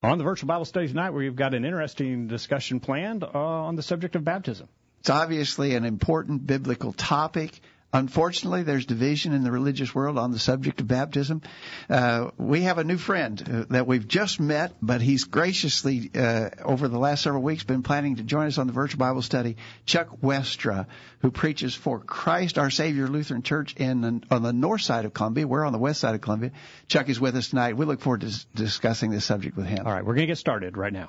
On the virtual Bible study tonight, we've got an interesting discussion planned uh, on the subject of baptism. It's obviously an important biblical topic. Unfortunately, there's division in the religious world on the subject of baptism. Uh, we have a new friend uh, that we've just met, but he's graciously, uh, over the last several weeks, been planning to join us on the virtual Bible study. Chuck Westra, who preaches for Christ our Savior Lutheran Church in on the north side of Columbia. We're on the west side of Columbia. Chuck is with us tonight. We look forward to discussing this subject with him. All right, we're going to get started right now.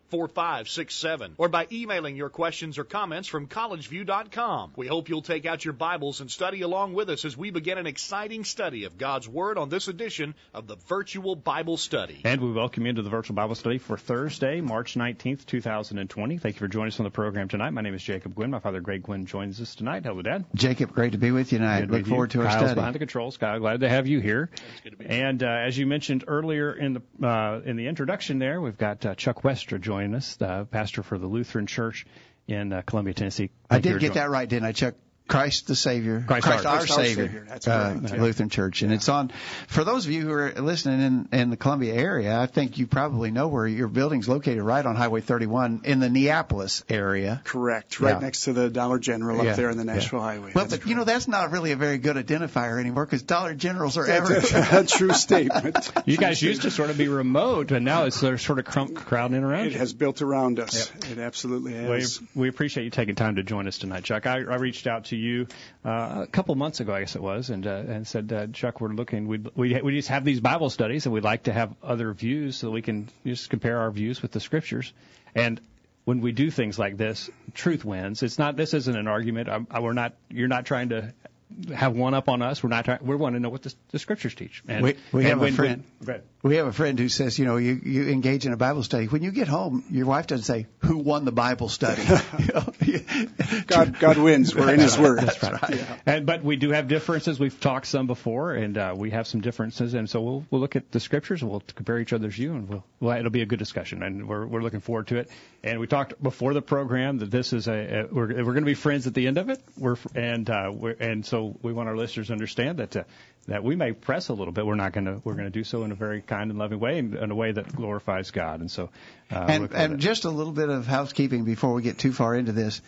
4567 or by emailing your questions or comments from collegeview.com. We hope you'll take out your Bibles and study along with us as we begin an exciting study of God's Word on this edition of the Virtual Bible Study. And we welcome you into the Virtual Bible Study for Thursday, March 19th, 2020. Thank you for joining us on the program tonight. My name is Jacob Gwynn. My father, Greg Gwynn, joins us tonight. Hello, Dad. Jacob, great to be with you tonight. Good Look forward you. to our Kyle's study. behind the controls. Kyle, glad to have you here. And uh, as you mentioned earlier in the uh, in the introduction there, we've got uh, Chuck Westra joining us, uh, pastor for the Lutheran Church in uh, Columbia, Tennessee. Thank I did get that right, didn't I, Chuck? Christ the Savior, Christ, Christ our, our, Savior, Savior. That's uh, Lutheran Church, and yeah. it's on. For those of you who are listening in, in the Columbia area, I think you probably know where your building's located, right on Highway 31 in the Neapolis area. Correct, right yeah. next to the Dollar General up yeah. there in the Nashville Highway. Well, that's but correct. you know that's not really a very good identifier anymore because Dollar Generals are everywhere. true statement. you true guys statement. used to sort of be remote, and now it's sort of crowding around. It has built around us. Yep. It absolutely has. We, we, appreciate you taking time to join us tonight, Chuck. I, I reached out to you. Uh, a couple months ago, I guess it was, and uh, and said, uh, Chuck, we're looking. We we we just have these Bible studies, and we'd like to have other views so that we can just compare our views with the Scriptures. And when we do things like this, truth wins. It's not. This isn't an argument. I, I, we're not. You're not trying to have one up on us. We're not. Trying, we want to know what the, the scriptures teach. And, we we and have when, a friend. When, we have a friend who says, you know, you you engage in a Bible study. When you get home, your wife doesn't say, "Who won the Bible study?" God God wins. We're in His Word. That's right. Yeah. And but we do have differences. We've talked some before, and uh, we have some differences. And so we'll we'll look at the scriptures and we'll compare each other's view, and we'll, well it'll be a good discussion, and we're we're looking forward to it. And we talked before the program that this is a, a we're we're going to be friends at the end of it. We're and uh, we're, and so we want our listeners to understand that. Uh, that we may press a little bit, we're not going to we're going to do so in a very kind and loving way, in, in a way that glorifies God. And so, uh, and, and just a little bit of housekeeping before we get too far into this.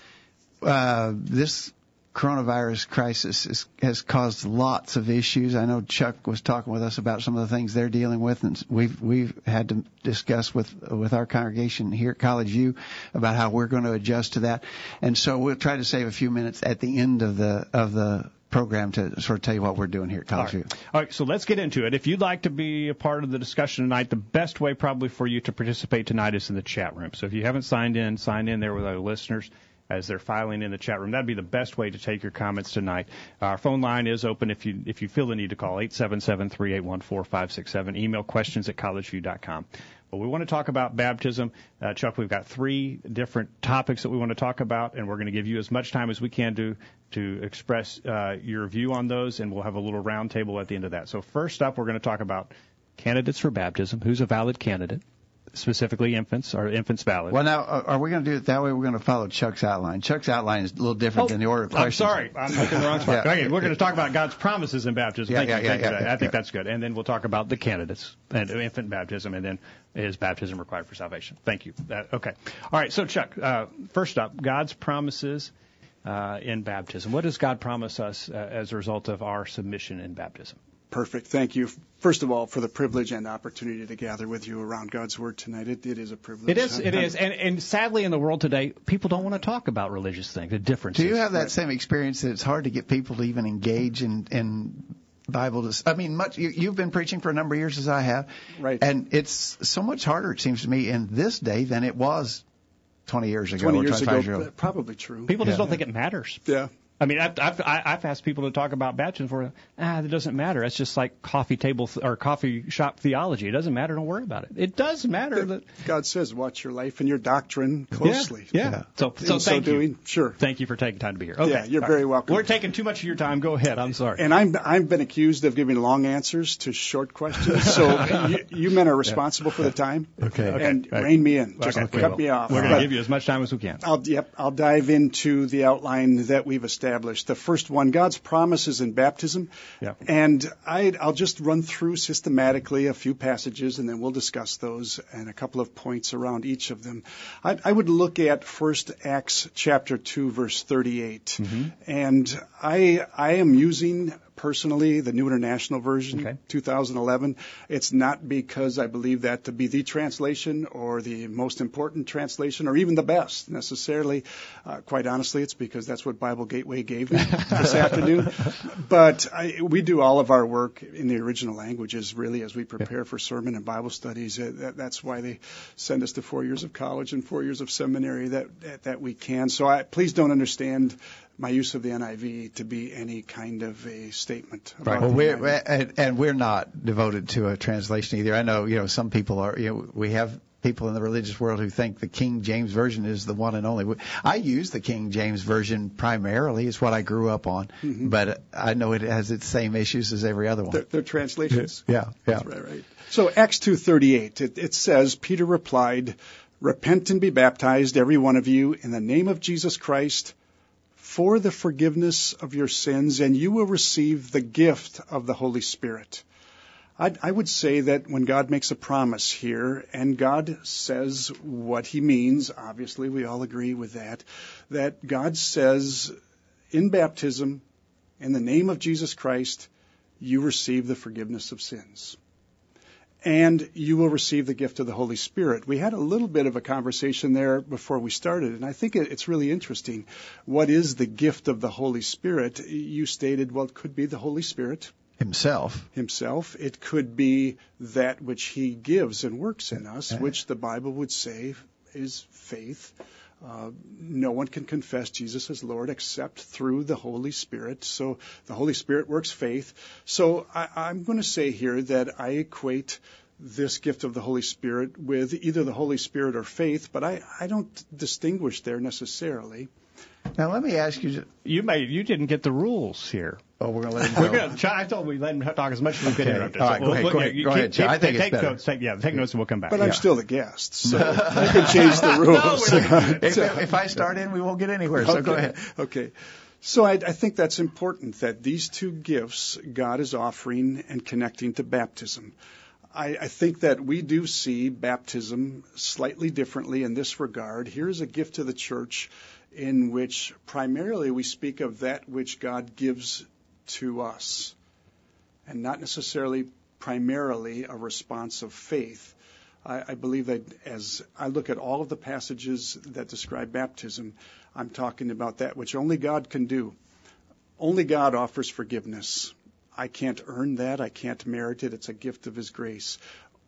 Uh, this coronavirus crisis is, has caused lots of issues. I know Chuck was talking with us about some of the things they're dealing with, and we've we've had to discuss with with our congregation here at College View about how we're going to adjust to that. And so we'll try to save a few minutes at the end of the of the program to sort of tell you what we're doing here at College All right. All right, so let's get into it. If you'd like to be a part of the discussion tonight, the best way probably for you to participate tonight is in the chat room. So if you haven't signed in, sign in there with our listeners as they're filing in the chat room. That'd be the best way to take your comments tonight. Our phone line is open if you if you feel the need to call 877-381-4567. Email questions at collegeview.com. But we want to talk about baptism. Uh, Chuck, we've got three different topics that we want to talk about, and we're going to give you as much time as we can to to express uh, your view on those, and we'll have a little roundtable at the end of that. So first up, we're going to talk about candidates for baptism. Who's a valid candidate? Specifically infants or infants valid. Well, now are we going to do it that way? We're going to follow Chuck's outline. Chuck's outline is a little different oh, than the order of questions. I'm sorry, I'm looking the wrong spot. yeah. Okay, we're going to talk about God's promises in baptism. Yeah, Thank yeah, you. Yeah, Thank yeah, you yeah, I think that's good. And then we'll talk about the candidates and infant baptism, and then is baptism required for salvation? Thank you. Okay. All right. So Chuck, uh, first up, God's promises. Uh, in baptism. What does God promise us uh, as a result of our submission in baptism? Perfect. Thank you. First of all, for the privilege and opportunity to gather with you around God's Word tonight. It, it is a privilege. It is. It is. And, and sadly, in the world today, people don't want to talk about religious things, the difference. Do you have that same experience that it's hard to get people to even engage in, in Bible? Dis- I mean, much. You, you've been preaching for a number of years, as I have. Right. And it's so much harder, it seems to me, in this day than it was 20 years ago 20 years 25 ago, years ago. Probably true. People just Yeah. don't think it matters. Yeah. I mean, I've, I've, I've asked people to talk about baptism for, ah, that doesn't matter. It's just like coffee table th- or coffee shop theology. It doesn't matter. Don't worry about it. It does matter. That, God says, watch your life and your doctrine closely. Yeah. yeah. So, so In so thank doing, you. sure. Thank you for taking time to be here. Okay. Yeah, you're All very right. welcome. We're taking too much of your time. Go ahead. I'm sorry. And I'm I've been accused of giving long answers to short questions. So you, you men are responsible for the time. Okay. And Okay. rein me in. Just Okay. cut me off. We're going to give you as much time as we can. I'll, yep, I'll dive into the outline that we've established. The first one, God's promises in baptism. Yeah. And I, I'll just run through systematically a few passages and then we'll discuss those and a couple of points around each of them. I, I would look at first Acts chapter 2 verse 38. Mm-hmm. And I, I am using personally the New International Version, Okay. 2011. It's not because I believe that to be the translation or the most important translation or even the best necessarily. Uh, quite honestly, it's because that's what Bible Gateway gave me this afternoon. But I, we do all of our work in the original languages really as we prepare for sermon and Bible studies. Uh, that, that's why they send us to four years of college and four years of seminary that that, that we can. So I, please don't understand my use of the NIV to be any kind of a statement. About Well, the we're and, and we're not devoted to a translation either. I know you know some people are. You know, we have people in the religious world who think the King James version is the one and only. I use the King James version primarily. It's what I grew up on, mm-hmm. but I know it has its same issues as every other one. They're, they're translations. Yeah, yeah. That's right, right. So Acts 2:38, it, it says, Peter replied, "Repent and be baptized, every one of you, in the name of Jesus Christ, for the forgiveness of your sins, and you will receive the gift of the Holy Spirit." I, I would say that when God makes a promise here, and God says what He means, obviously we all agree with that, that God says in baptism, in the name of Jesus Christ, you receive the forgiveness of sins. And you will receive the gift of the Holy Spirit. We had a little bit of a conversation there before we started, and I think it's really interesting. What is the gift of the Holy Spirit? You stated, well, it could be the Holy Spirit Himself. himself. It could be that which he gives and works in us, eh. which the Bible would say is faith. Uh, no one can confess Jesus as Lord except through the Holy Spirit. So the Holy Spirit works faith. So I, I'm going to say here that I equate this gift of the Holy Spirit with either the Holy Spirit or faith, but I, I don't distinguish there necessarily. Now let me ask you. You may you didn't get the rules here. Oh, we're gonna let him We're go. gonna, Chad, I told we let him talk as much as we could Okay. interrupt us. All right, So go ahead, look, go ahead, you go keep- ahead, Chad. I keep- think it's take better. notes. Take, yeah, take notes and we'll come back. But yeah. I'm still the guest, so I can change the rules. if, if I start in, we won't get anywhere. So go Okay. ahead. Okay. So I, I think that's important that these two gifts God is offering and connecting to baptism. I, I think that we do see baptism slightly differently in this regard. Here's a gift to the church in which primarily we speak of that which God gives to us and not necessarily primarily a response of faith. I, I believe that as I look at all of the passages that describe baptism, I'm talking about that which only God can do. Only God offers forgiveness. I can't earn that. I can't merit it. It's a gift of His grace.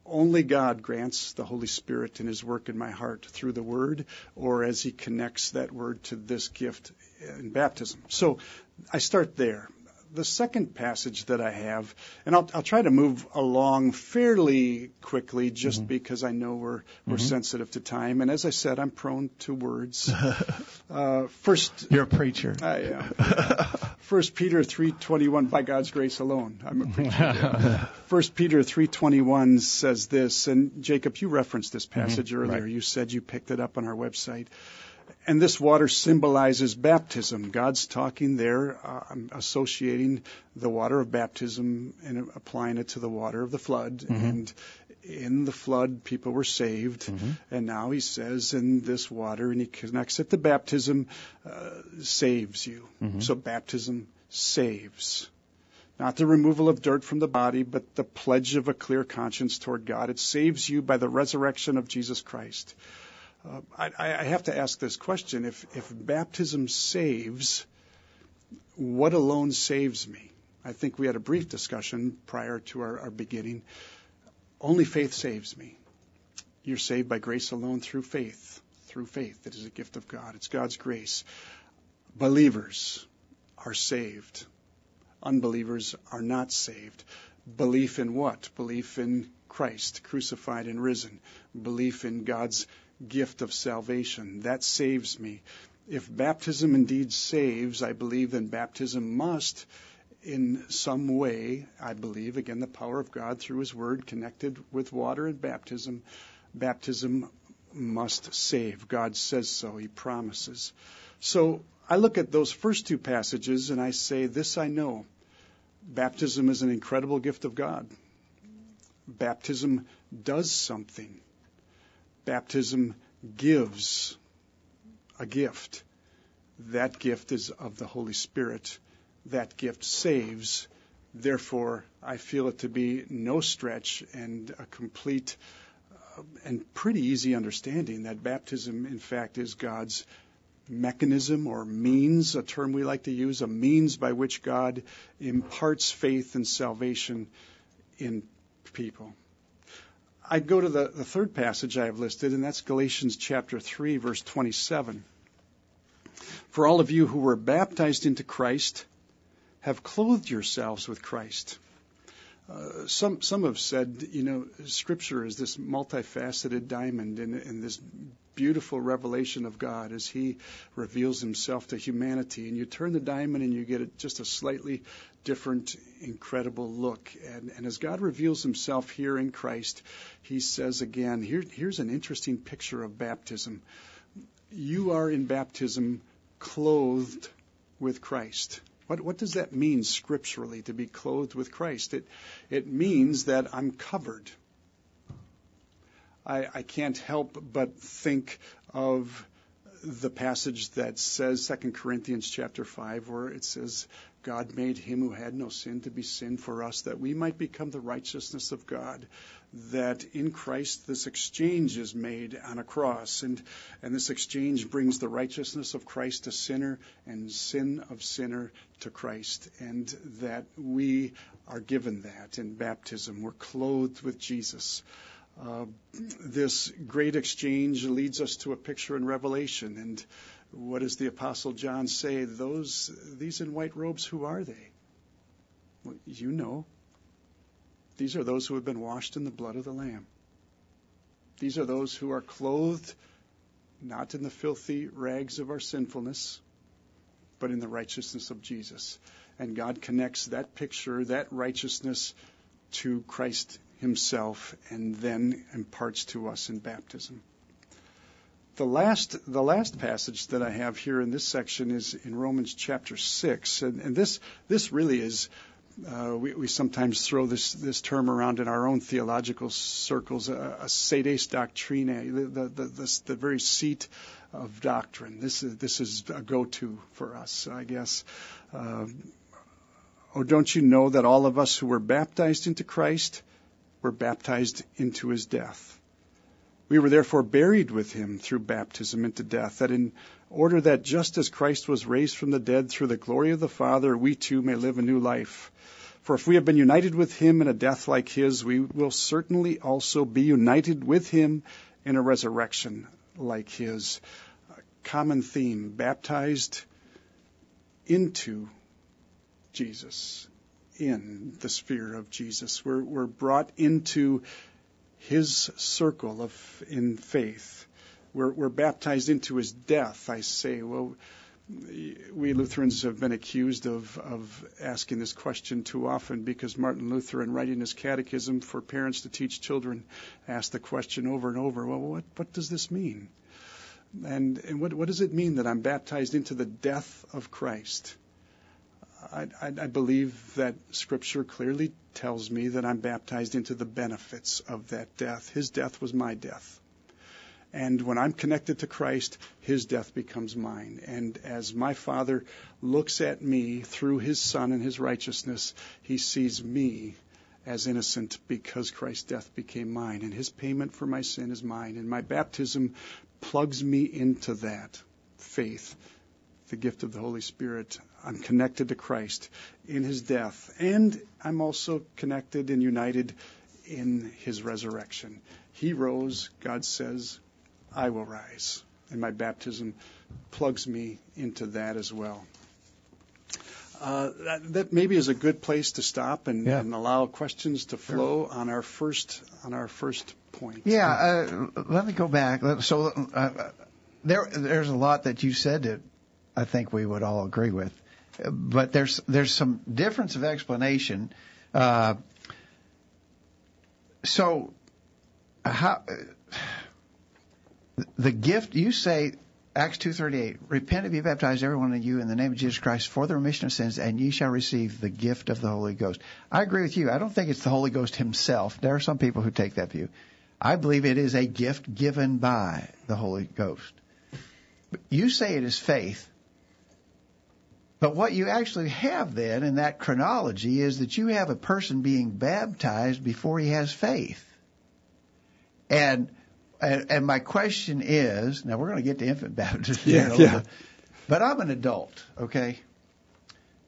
Only God grants the Holy Spirit in His work in my heart through the Word or as He connects that Word to this gift in baptism. So I start there. The second passage that I have, and I'll, I'll try to move along fairly quickly just mm-hmm. because I know we're, we're mm-hmm. sensitive to time. And as I said, I'm prone to words. uh, first, You're a preacher. I am. First Peter 3:21 by God's grace alone. I'm a preacher. First Peter 3:21 says this and Jacob you referenced this mm-hmm. passage earlier. right. You said you picked it up on our website. And this water symbolizes baptism. God's talking there, uh, I'm associating the water of baptism and applying it to the water of the flood. And in the flood, people were saved. And now he says, in this water, and he connects it to baptism, uh, saves you. So baptism saves. Not the removal of dirt from the body, but the pledge of a clear conscience toward God. It saves you by the resurrection of Jesus Christ. Uh, I, have to ask this question: If if baptism saves, what alone saves me? I think we had a brief discussion prior to our, our beginning. Only faith saves me. You're saved by grace alone through faith. Through faith, it is a gift of God. It's God's grace. Believers, are saved. Unbelievers are not saved. Belief in what? Belief in Christ, crucified and risen. Belief in God's gift of salvation. That saves me. If baptism indeed saves, I believe then baptism must, in some way, I believe, again, the power of God through His Word connected with water and baptism, baptism must save. God says so. He promises. So I look at those first two passages and I say, This I know. Baptism is an incredible gift of God. Baptism does something. Baptism gives a gift. That gift is of the Holy Spirit. That gift saves. Therefore, I feel it to be no stretch and a complete uh, and pretty easy understanding that baptism, in fact, is God's mechanism or means, a term we like to use, a means by which God imparts faith and salvation in people. I go to the, the third passage I have listed, and that's Galatians chapter 3, verse 27. For all of you who were baptized into Christ have clothed yourselves with Christ. Some some have said, you know, Scripture is this multifaceted diamond and, and this beautiful revelation of God as He reveals Himself to humanity. And you turn the diamond and you get a, just a slightly different, incredible look. And, and as God reveals Himself here in Christ, He says again, here, here's an interesting picture of baptism. You are in baptism clothed with Christ. What, what does that mean scripturally to be clothed with Christ? It, it means that I'm covered. I, I can't help but think of the passage that says 2 Corinthians chapter 5 where it says God made him who had no sin to be sin for us that we might become the righteousness of God that in Christ this exchange is made on a cross and and this exchange brings the righteousness of Christ to sinner and sin of sinner to Christ and that we are given that in baptism we're clothed with Jesus uh, this great exchange leads us to a picture in Revelation. And what does the Apostle John say? Those, these in white robes, who are they? Well, you know. These are those who have been washed in the blood of the Lamb. These are those who are clothed not in the filthy rags of our sinfulness, but in the righteousness of Jesus. And God connects that picture, that righteousness, to Christ himself and then imparts to us in baptism. The last, the last passage that I have here in this section is in Romans chapter 6. And, and this, this really is, uh, we, we, sometimes throw this, this term around in our own theological circles, a, a sedes doctrinae, the, the, the, the, very seat of doctrine. This is, this is a go-to for us, I guess. Uh, oh, don't you know that all of us who were baptized into Christ – were baptized into his death. We were therefore buried with him through baptism into death, that in order that just as Christ was raised from the dead through the glory of the Father, we too may live a new life. For if we have been united with him in a death like his, we will certainly also be united with him in a resurrection like his. A common theme, baptized into Jesus in the sphere of Jesus. We're, we're brought into his circle of in faith. We're, we're baptized into his death. I say, well, we Lutherans have been accused of, of asking this question too often because Martin Luther, in writing his catechism for parents to teach children, asked the question over and over, well, what, what does this mean? And, and what, what does it mean that I'm baptized into the death of Christ? I, I, believe that Scripture clearly tells me that I'm baptized into the benefits of that death. His death was my death. And when I'm connected to Christ, His death becomes mine. And as my Father looks at me through His Son and His righteousness, He sees me as innocent because Christ's death became mine. And His payment for my sin is mine. And my baptism plugs me into that faith the gift of the Holy Spirit. I'm connected to Christ in his death, and I'm also connected and united in his resurrection. He rose, God says, I will rise. And my baptism plugs me into that as well. Uh, that, that maybe is a good place to stop and, Yeah. and allow questions to flow on our first on our first point. Yeah, uh, let me go back. So uh, there, there's a lot that you said that I think we would all agree with, but there's there's some difference of explanation. Uh, so, how the gift you say Acts two thirty eight, repent and be baptized every one of you in the name of Jesus Christ for the remission of sins, and ye shall receive the gift of the Holy Ghost. I agree with you. I don't think it's the Holy Ghost Himself. There are some people who take that view. I believe it is a gift given by the Holy Ghost. You say it is faith. But what you actually have then in that chronology is that you have a person being baptized before he has faith. And and, and my question is, now we're going to get to infant baptism. here in a Yeah, yeah. bit. But I'm an adult, okay?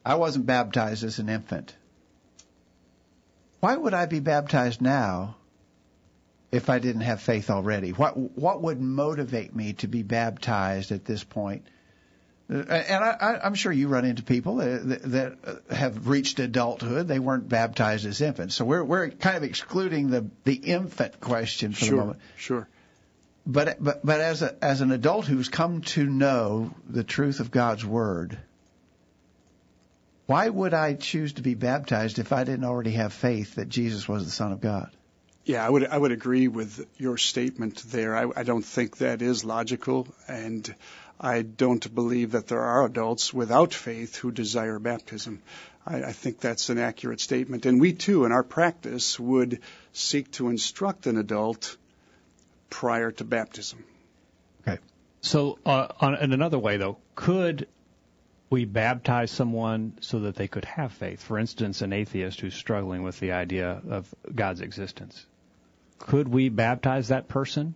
I wasn't baptized as an infant. Why would I be baptized now if I didn't have faith already? What what would motivate me to be baptized at this point? Uh, And I, I'm sure you run into people that, that have reached adulthood. They weren't baptized as infants, so we're we're kind of excluding the the infant question for the moment. sure. But but but as a as an adult who's come to know the truth of God's word, why would I choose to be baptized if I didn't already have faith that Jesus was the Son of God? Yeah, I would I would agree with your statement there. I, I don't think that is logical, and I don't believe that there are adults without faith who desire baptism. I, I think that's an accurate statement, and we too, in our practice, would seek to instruct an adult prior to baptism. Okay. So, uh, on, in another way, though, could we baptize someone so that they could have faith? For instance, an atheist who's struggling with the idea of God's existence. Could we baptize that person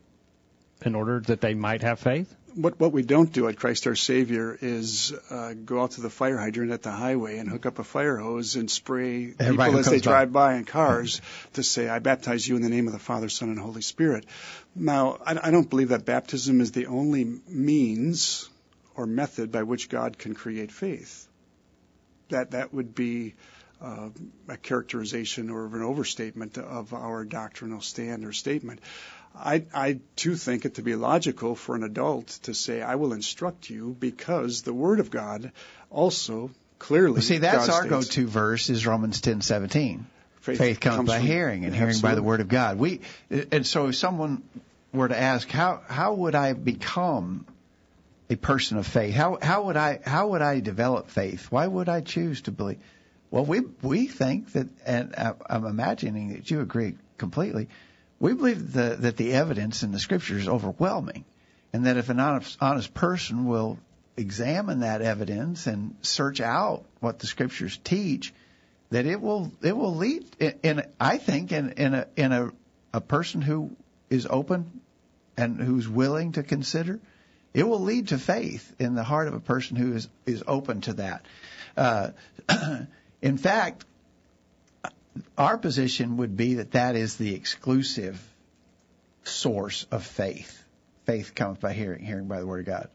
in order that they might have faith? What what we don't do at Christ our Savior is uh, go out to the fire hydrant at the highway and hook up a fire hose and spray Everybody people as they drive by in cars to say, "I baptize you in the name of the Father, Son, and Holy Spirit." Now, I, I don't believe that baptism is the only means or method by which God can create faith. That that would be uh, a characterization or an overstatement of our doctrinal stand or statement. I, I too think it to be logical for an adult to say, I will instruct you because the Word of God also clearly. Well, see, that's God our states, go-to verse is Romans ten seventeen. Faith, comes, by from- hearing, and hearing by the word of God. We and so if someone were to ask, how how would I become a person of faith? How how would I how would I develop faith? Why would I choose to believe? Well, we we think that, and I- I'm imagining that you agree completely. We believe the, that the evidence in the scripture is overwhelming, and that if an honest, honest person will examine that evidence and search out what the scriptures teach, that it will it will lead in, I think in in a in a a person who is open and who's willing to consider, it will lead to faith in the heart of a person who is is open to that. Uh, in fact, our position would be that that is the exclusive source of faith. Faith comes by hearing, hearing by the word of God.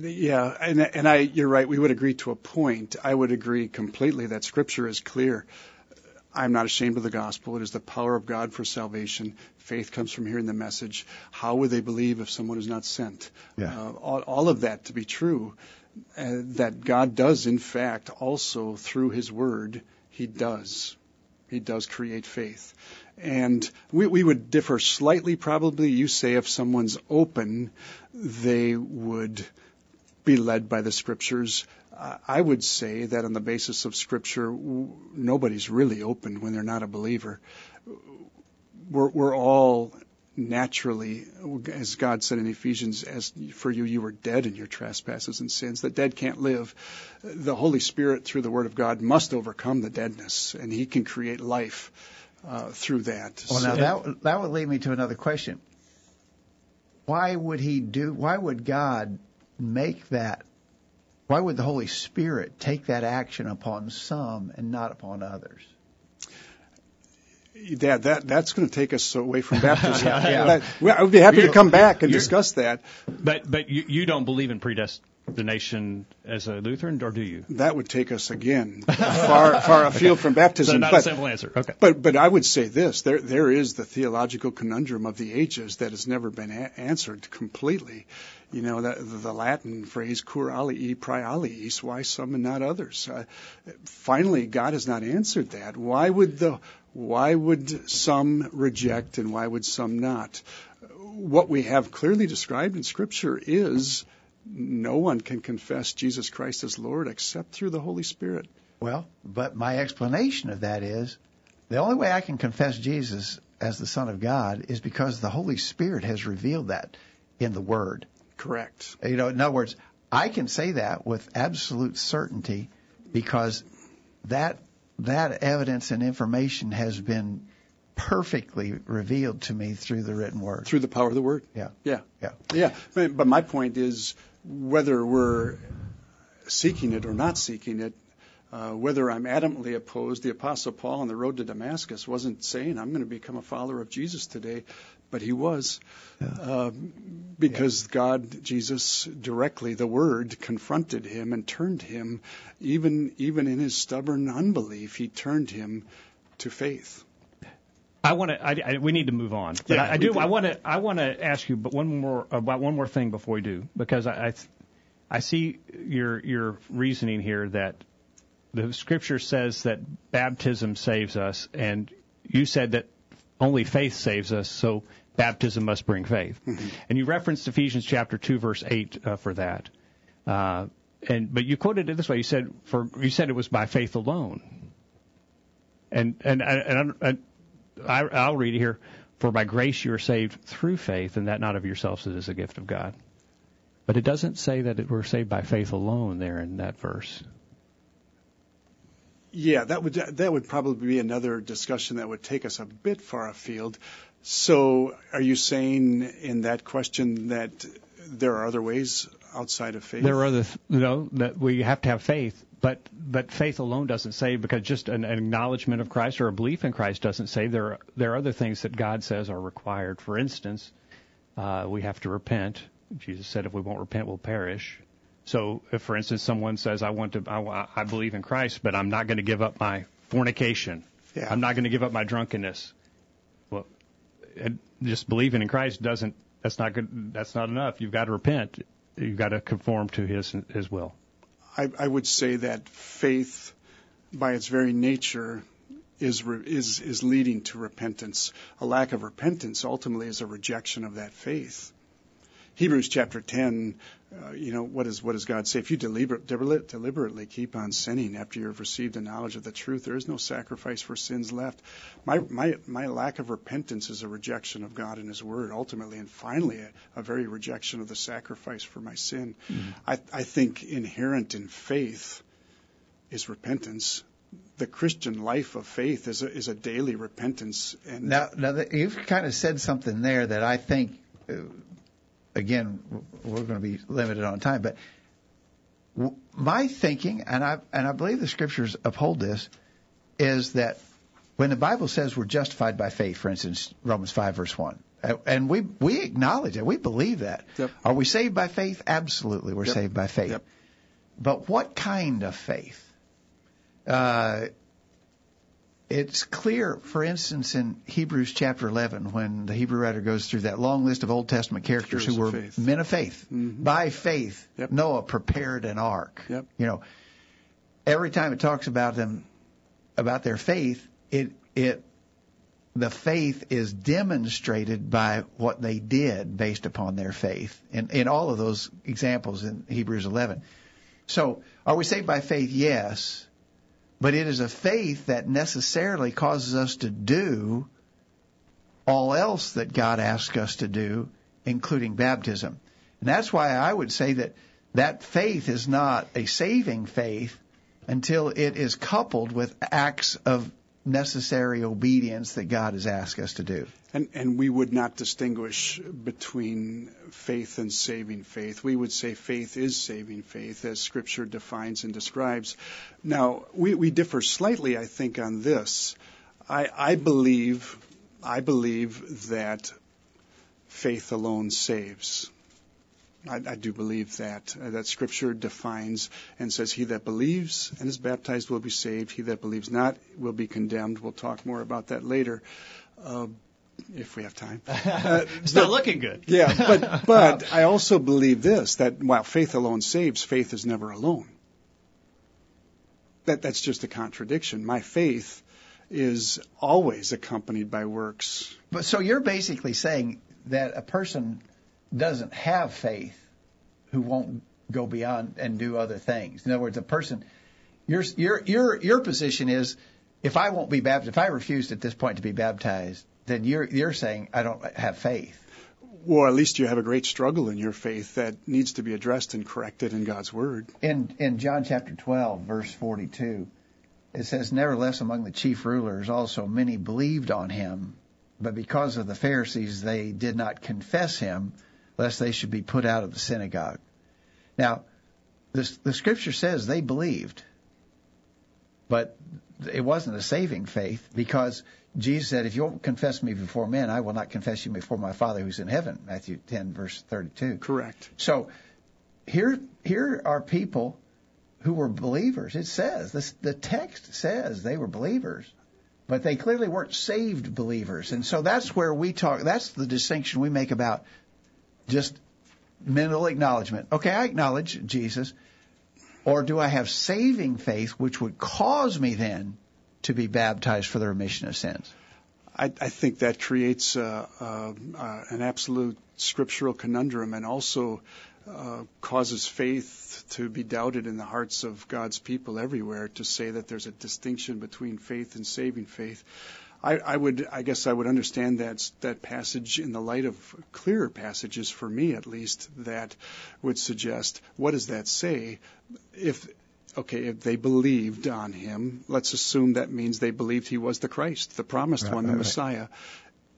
Yeah, and, and I, you're right. We would agree to a point. I would agree completely that Scripture is clear. I'm not ashamed of the gospel. It is the power of God for salvation. Faith comes from hearing the message. How would they believe if someone is not sent? Yeah. Uh, all, all of that to be true. Uh, that God does, in fact, also through His Word, He does. He does create faith. And we, we would differ slightly, probably. You say if someone's open, they would be led by the scriptures. I would say that on the basis of scripture, nobody's really open when they're not a believer. We're, we're all naturally, as God said in Ephesians, as for you, you were dead in your trespasses and sins. The dead can't live. The Holy Spirit, through the Word of God, must overcome the deadness, and He can create life uh, through that. Well, So- now that that would lead me to another question. Why would he do? Why would God make that? Why would the Holy Spirit take that action upon some and not upon others? Dad, that that's going to take us away from baptism. Yeah. Well, I would be happy to come back and discuss that. But but you, you don't believe in predestination as a Lutheran, or do you? That would take us again far far afield from baptism. So not but, a simple answer. Okay. But but I would say this: there there is the theological conundrum of the ages that has never been a- answered completely. You know that the Latin phrase "cur alii prae aliis," why some and not others? Uh, finally, God has not answered that. Why would the why would some reject and why would some not? What we have clearly described in Scripture is no one can confess Jesus Christ as Lord except through the Holy Spirit. Well, but my explanation of that is the only way I can confess Jesus as the Son of God is because the Holy Spirit has revealed that in the Word. Correct. You know, in other words, I can say that with absolute certainty because that that evidence and information has been perfectly revealed to me through the written word. Through the power of the Word. Yeah. Yeah. Yeah. Yeah. But my point is whether we're seeking it or not seeking it, uh, whether I'm adamantly opposed, the Apostle Paul on the road to Damascus wasn't saying, I'm going to become a follower of Jesus today, but he was. Uh, because God, Jesus, directly, the Word, confronted him and turned him, even, even in his stubborn unbelief, he turned him to faith. I want to. I, I, we need to move on. But Yeah, I, I do. do. I want to. I want to ask you, but one more about one more thing before we do, because I, I, I see your your reasoning here that the Scripture says that baptism saves us, and you said that only faith saves us. So baptism must bring faith, and you referenced Ephesians chapter two verse eight uh, for that. Uh, and but you quoted it this way. You said for you said it was by faith alone. And and and, and I, I'll read it here. For by grace you are saved through faith, and that not of yourselves, it is a gift of God. But it doesn't say that it, we're saved by faith alone there in that verse. Yeah, that would that would probably be another discussion that would take us a bit far afield. So, are you saying in that question that there are other ways outside of faith? There are other, you know, that we have to have faith, but but faith alone doesn't save because just an, an acknowledgement of Christ or a belief in Christ doesn't save. There are, there are other things that God says are required. For instance, uh, we have to repent. Jesus said, if we won't repent, we'll perish. So, if for instance someone says, I want to, I, I believe in Christ, but I'm not going to give up my fornication. Yeah. I'm not going to give up my drunkenness. Just believing in Christ doesn't. That's not good. That's not enough. You've got to repent. You've got to conform to His His will. I, I would say that faith, by its very nature, is is is leading to repentance. A lack of repentance ultimately is a rejection of that faith. Hebrews chapter 10, uh, you know, what, is, what does God say? If you deliberate, deliberate, deliberately keep on sinning after you have received the knowledge of the truth, there is no sacrifice for sins left. My, my, my lack of repentance is a rejection of God and His Word, ultimately, and finally, a, a very rejection of the sacrifice for my sin. I, I think inherent in faith is repentance. The Christian life of faith is a, is a daily repentance. And Now, now that you've kind of said something there that I think, uh, again, we're going to be limited on time, but my thinking, and I and I believe the scriptures uphold this, is that when the Bible says we're justified by faith, for instance, Romans five verse one, and we we acknowledge it, we believe that. Yep. Are we saved by faith? Absolutely, we're Yep. saved by faith. Yep. But what kind of faith? Uh, it's clear, for instance, in Hebrews chapter 11, when the Hebrew writer goes through that long list of Old Testament characters Heroes who were faith. men of faith. Mhm. By faith, Yep. Noah prepared an ark. Yep. You know, every time it talks about them, about their faith, it it the faith is demonstrated by what they did based upon their faith in, in all of those examples in Hebrews 11. So, are we saved by faith? Yes. But it is a faith that necessarily causes us to do all else that God asks us to do, including baptism. And that's why I would say that that faith is not a saving faith until it is coupled with acts of necessary obedience that God has asked us to do. And, and we would not distinguish between faith and saving faith. We would say faith is saving faith, as Scripture defines and describes. Now, we, we differ slightly, I think, on this. I, I believe, I believe that faith alone saves. I, I do believe that uh, that Scripture defines and says, "He that believes and is baptized will be saved. He that believes not will be condemned." We'll talk more about that later, uh, if we have time. Uh, it's not looking good. yeah, but but I also believe this: that while faith alone saves, faith is never alone. That that's just a contradiction. My faith is always accompanied by works. But so you're basically saying that a person doesn't have faith who won't go beyond and do other things. In other words, a person, your your your your position is, if I won't be baptized, if I refused at this point to be baptized, then you're you're saying I don't have faith. Or at least you have a great struggle in your faith that needs to be addressed and corrected in God's Word. In in John chapter 12, verse 42, it says, Nevertheless, among the chief rulers also many believed on him, but because of the Pharisees they did not confess him, lest they should be put out of the synagogue. Now, the, the scripture says they believed, but it wasn't a saving faith because Jesus said, If you won't confess me before men, I will not confess you before my Father who's in heaven. Matthew 10, verse 32. Correct. So here, here are people who were believers. It says, this, the text says they were believers, but they clearly weren't saved believers. And so that's where we talk, that's the distinction we make about just mental acknowledgement. Okay, I acknowledge Jesus. Or do I have saving faith, which would cause me then to be baptized for the remission of sins? I, I think that creates uh, uh, uh, an absolute scriptural conundrum and also uh, causes faith to be doubted in the hearts of God's people everywhere to say that there's a distinction between faith and saving faith. I, I would, I guess, I would understand that that passage in the light of clearer passages for me, at least, that would suggest what does that say? If okay, if they believed on him, let's assume that means they believed he was the Christ, the promised Right, one, the right. Messiah.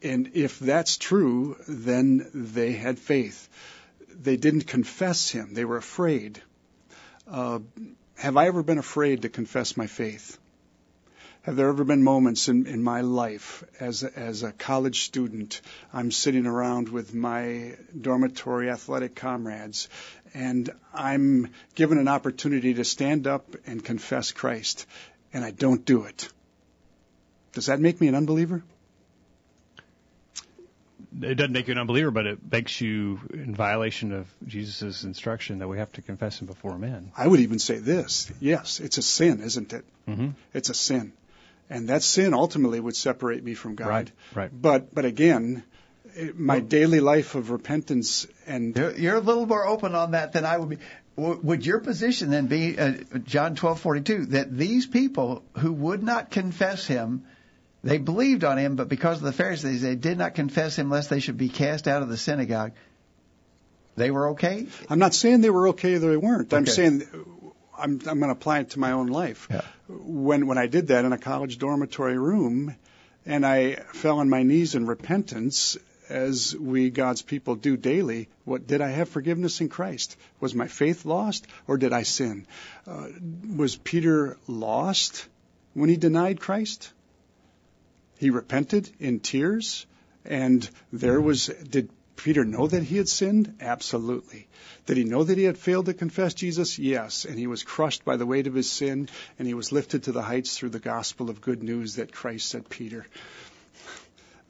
And if that's true, then they had faith. They didn't confess him. They were afraid. Uh, have I ever been afraid to confess my faith? Have there ever been moments in, in my life as a, as a college student, I'm sitting around with my dormitory athletic comrades, and I'm given an opportunity to stand up and confess Christ, and I don't do it? Does that make me an unbeliever? It doesn't make you an unbeliever, but it makes you in violation of Jesus' instruction that we have to confess him before men. I would even say this. Yes, it's a sin, isn't it? Mm-hmm. It's a sin. And that sin ultimately would separate me from God. Right, right. But but again, my daily life of repentance and You're, a little more open on that than I would be. Would your position then be, uh, John 12:42, that these people who would not confess him, they believed on him, but because of the Pharisees, they did not confess him lest they should be cast out of the synagogue. They were okay. I'm not saying they were okay or they weren't. I'm saying I'm I'm going to apply it to my own life. Yeah. When when I did that in a college dormitory room, and I fell on my knees in repentance, as we God's people do daily. What did I have forgiveness in Christ? Was my faith lost, or did I sin? Uh, was Peter lost when he denied Christ? He repented in tears, and there was. Did Peter know that he had sinned? Absolutely. Did he know that he had failed to confess Jesus? Yes. And he was crushed by the weight of his sin, and he was lifted to the heights through the gospel of good news that Christ said, Peter.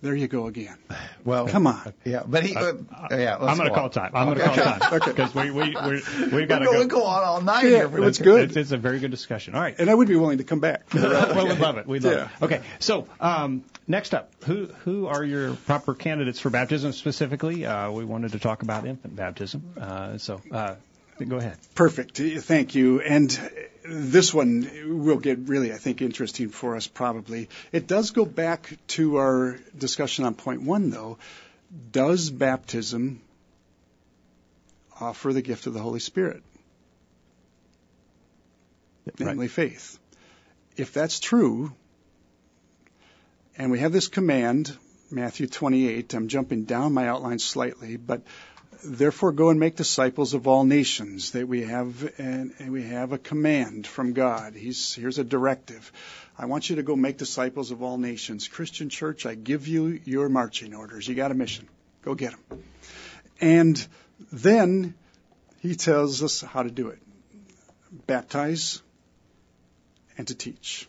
There you go again. Well, Come on. Yeah, but he. Uh, yeah, I'm going to call time. I'm going to call time because we we we we've got to We'll go, go. we'll go on all night Yeah, here. it's good. It's, it's a very good discussion. All right. And I would be willing to come back. well, we'd love it. We'd love Yeah. it. Okay. So um, next up, who who are your proper candidates for baptism specifically? Uh, we wanted to talk about infant baptism. Uh, so uh, go ahead. Perfect. Thank you. And this one will get really, I think, interesting for us probably. It does go back to our discussion on point one, though. Does baptism offer the gift of the Holy Spirit? Namely, faith. If that's true, and we have this command, Matthew 28, I'm jumping down my outline slightly, but therefore go and make disciples of all nations that we have and, we have a command from god. He's here's a directive. I want you to go make disciples of all nations. Christian church i give you your marching orders. You got a mission. Go get them and then He tells us how to do it. Baptize and to teach.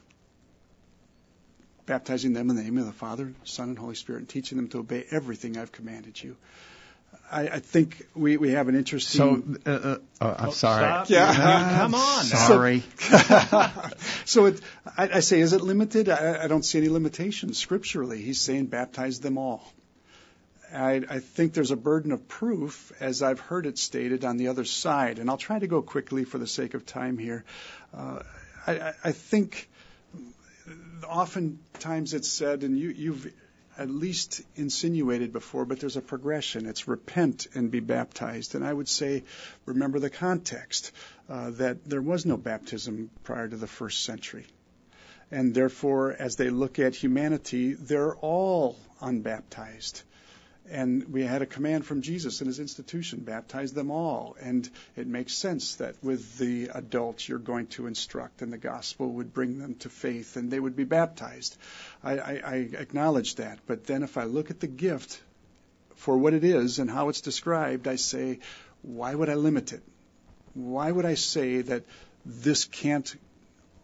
Baptizing them in the name of the Father, Son, and Holy Spirit, and teaching them to obey everything I've commanded you. I, I think we, we have an interesting. So, uh, uh, oh, I'm sorry. Stop. Yeah. Come on. Sorry. so it, I, I say, is it limited? I, I don't see any limitations scripturally. He's saying baptize them all. I, I think there's a burden of proof, as I've heard it stated on the other side, and I'll try to go quickly for the sake of time here. Uh, I, I think oftentimes it's said, and you, you've at least insinuated before, but there's a progression. It's repent and be baptized. And I would say, remember the context uh, that there was no baptism prior to the first century. And therefore, as they look at humanity, they're all unbaptized. And we had a command from Jesus in his institution baptize them all. And it makes sense that with the adults you're going to instruct, and the gospel would bring them to faith, and they would be baptized. I, I, I acknowledge that. But then if I look at the gift for what it is and how it's described, I say, why would I limit it? Why would I say that this can't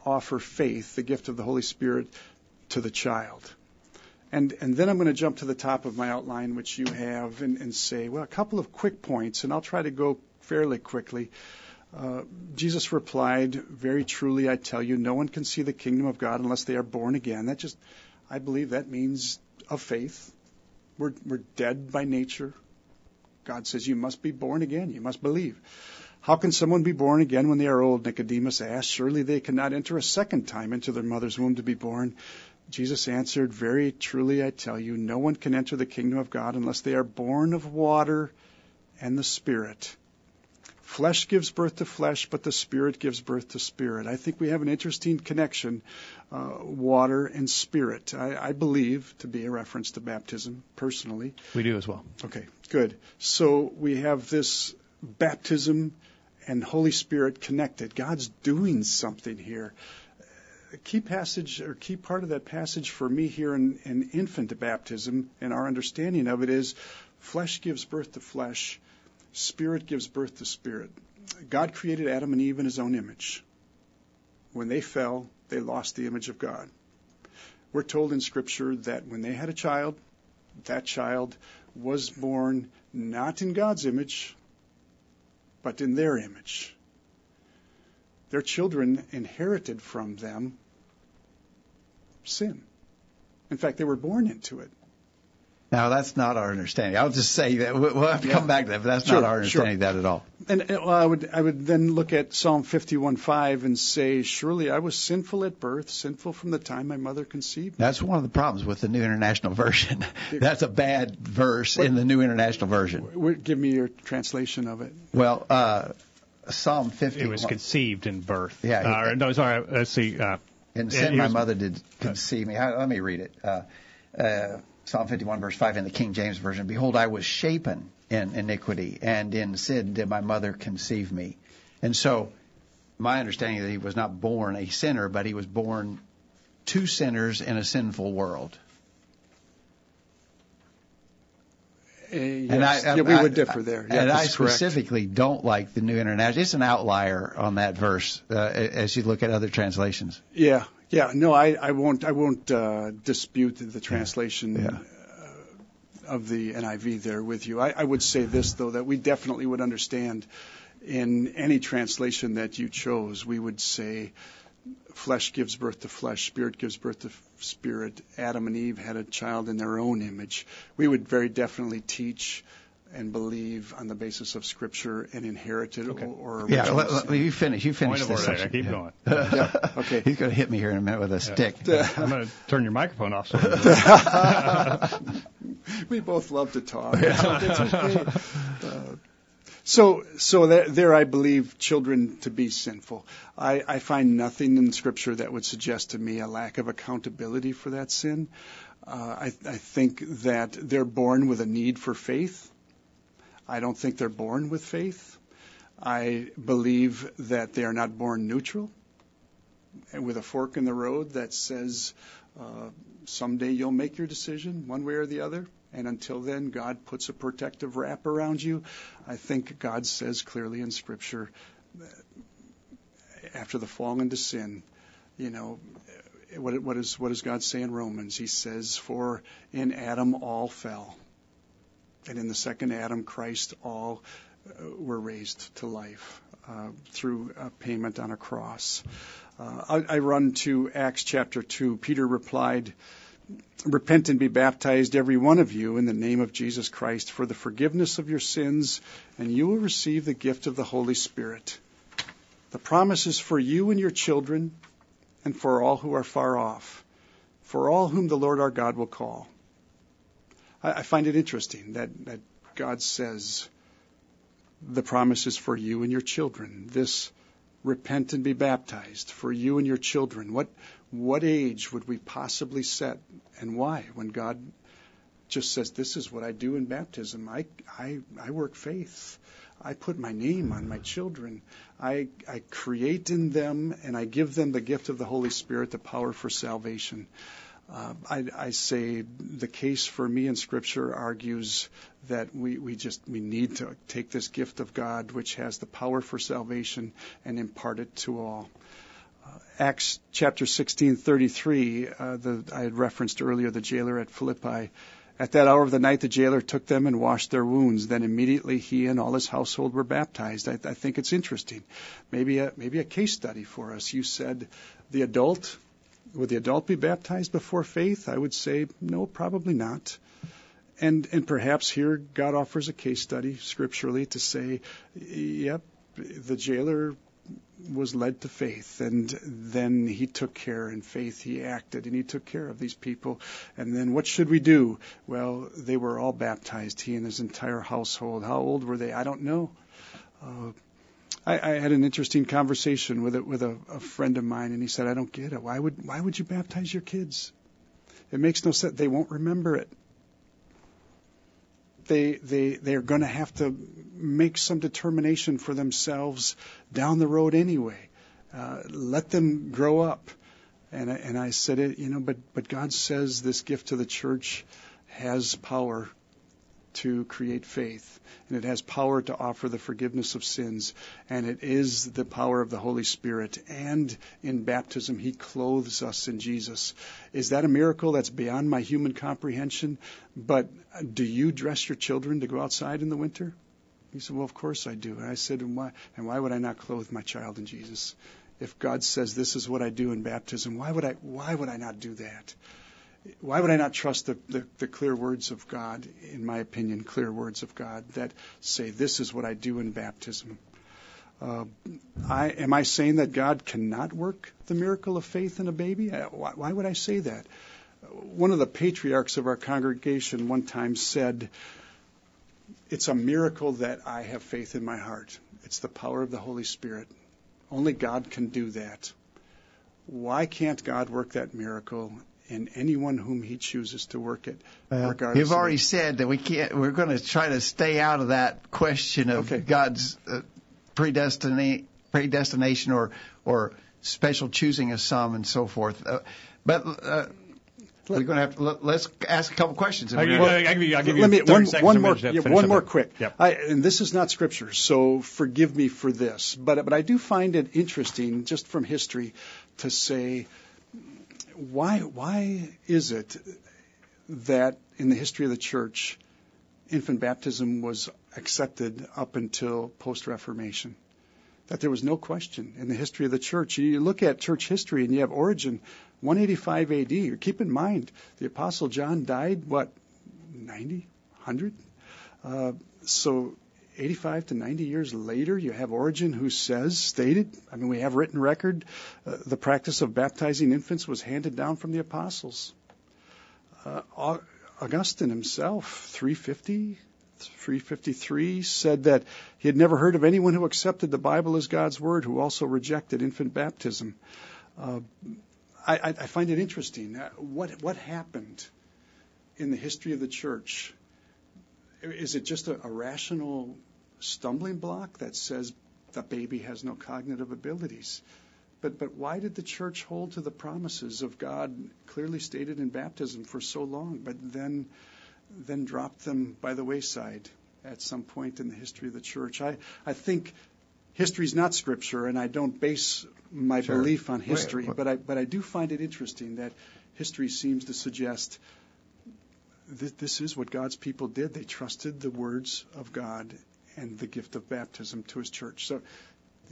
offer faith, the gift of the Holy Spirit, to the child? And, and then I'm going to jump to the top of my outline, which you have, and, and say, well, a couple of quick points, and I'll try to go fairly quickly. Uh, Jesus replied, Very truly, I tell you, no one can see the kingdom of God unless they are born again. That just, I believe that means of faith. We're, we're dead by nature. God says you must be born again. You must believe. How can someone be born again when they are old? Nicodemus asked. Surely they cannot enter a second time into their mother's womb to be born. Jesus answered, Very truly I tell you, no one can enter the kingdom of God unless they are born of water and the Spirit. Flesh gives birth to flesh, but the Spirit gives birth to spirit. I think we have an interesting connection, uh, water and spirit. I, I believe to be a reference to baptism, personally. We do as well. Okay, good. So we have this baptism and Holy Spirit connected. God's doing something here a key passage or key part of that passage for me here in, in infant baptism and our understanding of it is flesh gives birth to flesh, spirit gives birth to spirit. God created Adam and Eve in his own image. When they fell, they lost the image of God. We're told in Scripture that when they had a child, that child was born not in God's image, but in their image. Their children inherited from them sin. In fact, they were born into it. Now that's not our understanding. I'll just say that we'll have to Yeah. come back to that, but that's Sure, not our understanding sure. of that at all. And uh, well, I would I would then look at Psalm 51:5 and say, surely I was sinful at birth, sinful from the time my mother conceived. me." That's one of the problems with the New International Version. that's a bad verse in the New International Version. W- Give me your translation of it. Well, uh, Psalm 50. It was conceived in birth. Yeah, he- Uh, or, no, sorry. Let's see. Uh, In it- sin, my was- mother did conceive me. How- Let me read it. Uh, uh, Psalm 51, verse 5 in the King James Version. Behold, I was shapen in iniquity, and in sin did my mother conceive me. And so, my understanding is that he was not born a sinner, but he was born to sinners in a sinful world. Uh, yes. And I, yeah, we would differ there. Yeah, and I that's correct. specifically don't like the New International. It's an outlier on that verse uh, as you look at other translations. Yeah, yeah. No, I, I won't. I won't uh, dispute the translation Yeah. uh, of the NIV there with you. I, I would say this though that we definitely would understand in any translation that you chose. We would say, flesh gives birth to flesh, spirit gives birth to spirit. Adam and Eve had a child in their own image. We would very definitely teach. And believe on the basis of Scripture and inherited or, or Yeah, let, let- you finish. You finish Point of this order. section. Keep Yeah. going. Yeah, okay. He's going to hit me here in a minute with a stick. I'm going to turn your microphone off. We both love to talk. It's okay. Uh, so, so there, there, I believe children to be sinful. I, I find nothing in Scripture that would suggest to me a lack of accountability for that sin. Uh, I, I think that they're born with a need for faith. I don't think they're born with faith. I believe that they are not born neutral with a fork in the road that says uh, someday you'll make your decision one way or the other. And until then, God puts a protective wrap around you. I think God says clearly in Scripture, after the fall into sin, you know, what, what, is, what does God say in Romans? He says, For in Adam all fell. And in the second Adam, Christ, all uh, were raised to life uh, through a payment on a cross. Uh, I, I run to Acts chapter 2. Peter replied, Repent and be baptized, every one of you, in the name of Jesus Christ for the forgiveness of your sins, and you will receive the gift of the Holy Spirit. The promise is for you and your children, and for all who are far off, for all whom the Lord our God will call. I, I find it interesting that, that God says the promise is for you and your children. This repent and be baptized for you and your children. What what age would we possibly set and why when God just says this is what I do in baptism. I I I work faith. I put my name on my children. I I create in them and I give them the gift of the Holy Spirit, the power for salvation. Uh, I, I say the case for me in Scripture argues that we, we just we need to take this gift of God, which has the power for salvation, and impart it to all. Uh, Acts chapter 16:33, uh, I had referenced earlier the jailer at Philippi. At that hour of the night, the jailer took them and washed their wounds. Then immediately he and all his household were baptized. I, I think it's interesting, maybe a maybe a case study for us. You said the adult would the adult be baptized before faith? I would say no, probably not. And and perhaps here God offers a case study scripturally to say, yep, the jailer was led to faith and then he took care in faith he acted and he took care of these people. And then what should we do? Well they were all baptized he and his entire household. How old were they? I don't know. Uh, I, I had an interesting conversation with a, with a, a friend of mine, and he said, "I don't get it. Why would why would you baptize your kids? It makes no sense. They won't remember it. They they they are going to have to make some determination for themselves down the road anyway. Uh, let them grow up." And I, and I said, it, you know, but but God says this gift to the church has power to create faith, and it has power to offer the forgiveness of sins, and it is the power of the Holy Spirit. And in baptism, He clothes us in Jesus. Is that a miracle that's beyond my human comprehension? But do you dress your children to go outside in the winter? He said, Well, of course I do. And I said, And why, and why would I not clothe my child in Jesus? If God says this is what I do in baptism, why would I, why would I not do that? Why would I not trust the, the, the, clear words of God, in my opinion, clear words of God that say, this is what I do in baptism? Uh, I, am I saying that God cannot work the miracle of faith in a baby? Why, why would I say that? One of the patriarchs of our congregation one time said, It's a miracle that I have faith in my heart. It's the power of the Holy Spirit. Only God can do that. Why can't God work that miracle in anyone whom he chooses to work it. Well, you've already said that we can't. We're going to try to stay out of that question of okay. God's uh, predestination, predestination, or or special choosing of some and so forth. Uh, but uh, we're going to have to let, us ask a couple questions. I'll give, you, I'll give you, I'll give you let me, one, one more, yeah, one more quick. Yep. I, and this is not scripture, so forgive me for this. But but I do find it interesting, just from history, to say why why is it that in the history of the church infant baptism was accepted up until post reformation that there was no question in the history of the church. You look at church history and you have Origen 185 AD keep in mind the apostle John died what 90 100 uh, so 85 to 90 years later, you have Origen who says, stated, I mean, we have written record, uh, the practice of baptizing infants was handed down from the apostles. Uh, Augustine himself, 350, 353, said that he had never heard of anyone who accepted the Bible as God's word who also rejected infant baptism. Uh, I, I, find it interesting. Uh, what, what happened in the history of the church is it just a, rational stumbling block that says the baby has no cognitive abilities? But, but why did the church hold to the promises of God clearly stated in baptism for so long? But then then dropped them by the wayside at some point in the history of the church. I, I think history is not scripture, and I don't base my Sure. belief on history, Wait, but I but I do find it interesting that history seems to suggest this is what God's people did. They trusted the words of God and the gift of baptism to His church. So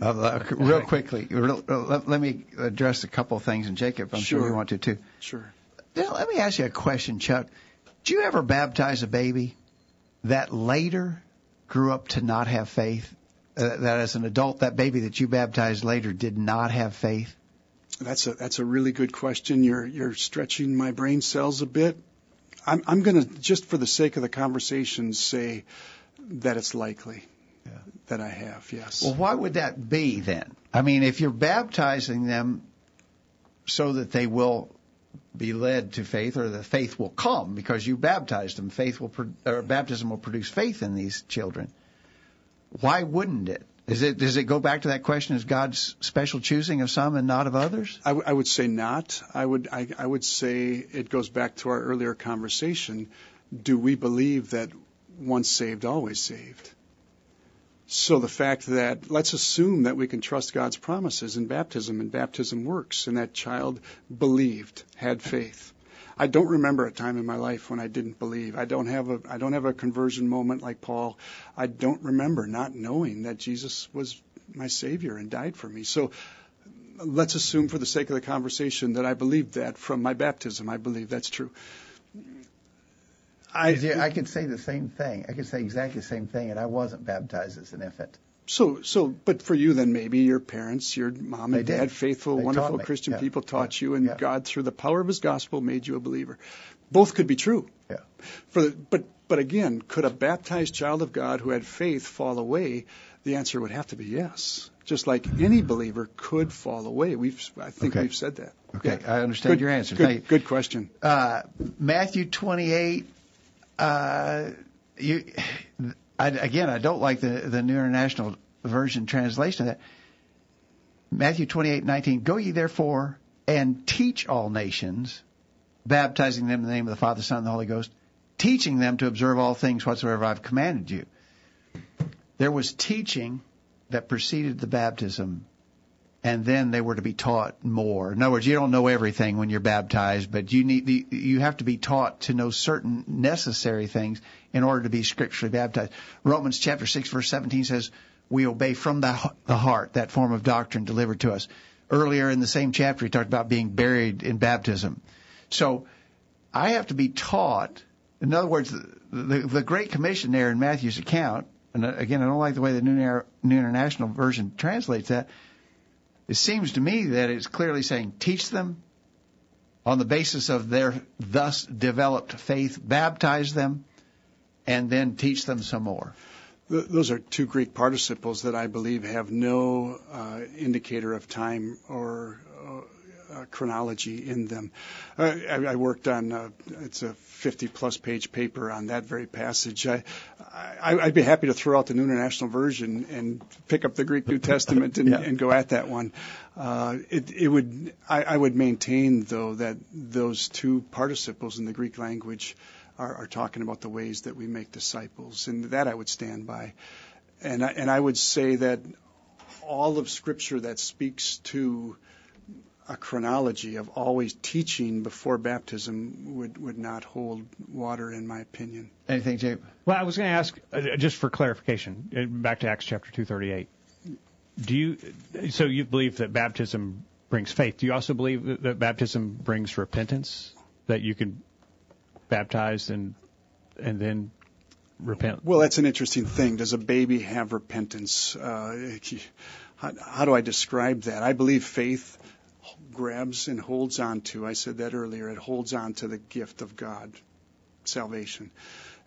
Uh, uh, real quickly, real- uh, let, let me address a couple of things, and Jacob, I'm sure, Sure. you want to too. sure. Now, let me ask you a question, Chuck. Do you ever baptize a baby that later grew up to not have faith? Uh, that as an adult, that baby that you baptized later did not have faith? That's a that's a really good question. You're you're stretching my brain cells a bit. I'm I'm going to just for the sake of the conversation say that it's likely Yeah. that I have. Yes. Well, why would that be then? I mean, if you're baptizing them so that they will be led to faith, or the faith will come because you baptized them, faith will or baptism will produce faith in these children. Why wouldn't it? Is it does it go back to that question? Is God's special choosing of some and not of others? I, w- I would say not. I would I, I would say it goes back to our earlier conversation. Do we believe that once saved, always saved? So the fact that let's assume that we can trust God's promises in baptism and baptism works, and that child believed, had faith. I don't remember a time in my life when I didn't believe. I don't have a I don't have a conversion moment like Paul. I don't remember not knowing that Jesus was my savior and died for me. So let's assume for the sake of the conversation that I believed that from my baptism. I believe that's true. I, I could say the same thing. I could say exactly the same thing, and I wasn't baptized as an infant. So so but for you then maybe your parents, your mom They and did. dad, faithful, They wonderful. Christian Yeah. people taught Yeah. you and Yeah. God through the power of his gospel made you a believer. Both could be true. Yeah. For the, but but again, could a baptized child of God who had faith fall away? The answer would have to be yes. Just like any believer could fall away. We've I think Okay. we've said that. Okay. I understand Good- your answer. Good, you. good question. Uh, Matthew 28. Uh, you, I, again, I don't like the the New International Version translation of that. Matthew 28:19. Go ye therefore and teach all nations, baptizing them in the name of the Father, Son, and the Holy Ghost, teaching them to observe all things whatsoever I've commanded you. There was teaching that preceded the baptism and then they were to be taught more. In other words, you don't know everything when you're baptized, but you need you have to be taught to know certain necessary things in order to be scripturally baptized. Romans chapter 6 verse 17 says, "We obey from the the heart that form of doctrine delivered to us." Earlier in the same chapter, he talked about being buried in baptism. So, I have to be taught. In other words, the, the, the Great Commission there in Matthew's account, and again, I don't like the way the New, New International Version translates that. It seems to me that it's clearly saying teach them on the basis of their thus developed faith, baptize them, and then teach them some more. Those are two Greek participles that I believe have no uh, indicator of time or uh, uh, chronology in them. Uh, I, I worked on uh, it's a 50 plus page paper on that very passage. I, I, I'd be happy to throw out the New International Version and pick up the Greek New Testament and, Yeah. and go at that one. Uh, it, it would I, I would maintain though that those two participles in the Greek language are, are talking about the ways that we make disciples, and that I would stand by. And I, and I would say that all of Scripture that speaks to a chronology of always teaching before baptism would, would not hold water, in my opinion. Anything, Jay? Well, I was going to ask, uh, just for clarification, uh, back to Acts chapter 238. Do you, so you believe that baptism brings faith. Do you also believe that, that baptism brings repentance? That you can baptize and, and then repent? Well, that's an interesting thing. Does a baby have repentance? Uh, how, how do I describe that? I believe faith grabs and holds on to, I said that earlier, it holds on to the gift of God, salvation.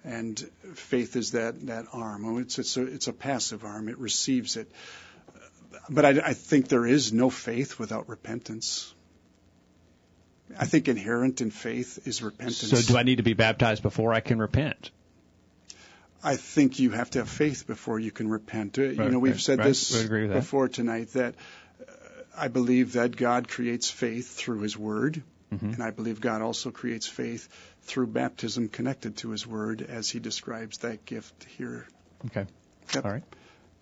And faith is that, that arm. Oh, It's, it's, a, it's a passive arm, it receives it. But I, I think there is no faith without repentance. I think inherent in faith is repentance. So do I need to be baptized before I can repent? I think you have to have faith before you can repent. Uh, you know, we've right, said right. this Would agree with that. before tonight that uh, I believe that God creates faith through His Word, Mm-hmm. And I believe God also creates faith through baptism connected to His Word as He describes that gift here. Okay. Yep. All right.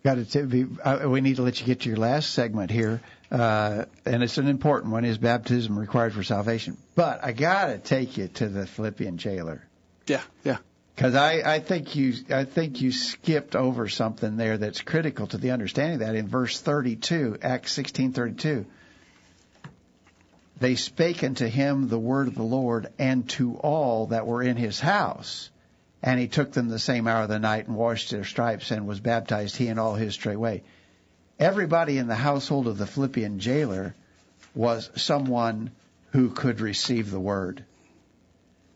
Got to t- be, uh, we need to let you get to your last segment here, uh, and it's an important one. Is baptism required for salvation? But I got to take you to the Philippian jailer Yeah, yeah. because I, I think you I think you skipped over something there that's critical to the understanding of that in verse 32, Acts 16:32. They spake unto him the word of the Lord and to all that were in his house. And he took them the same hour of the night and washed their stripes and was baptized, he and all his straightway. Everybody in the household of the Philippian jailer was someone who could receive the word.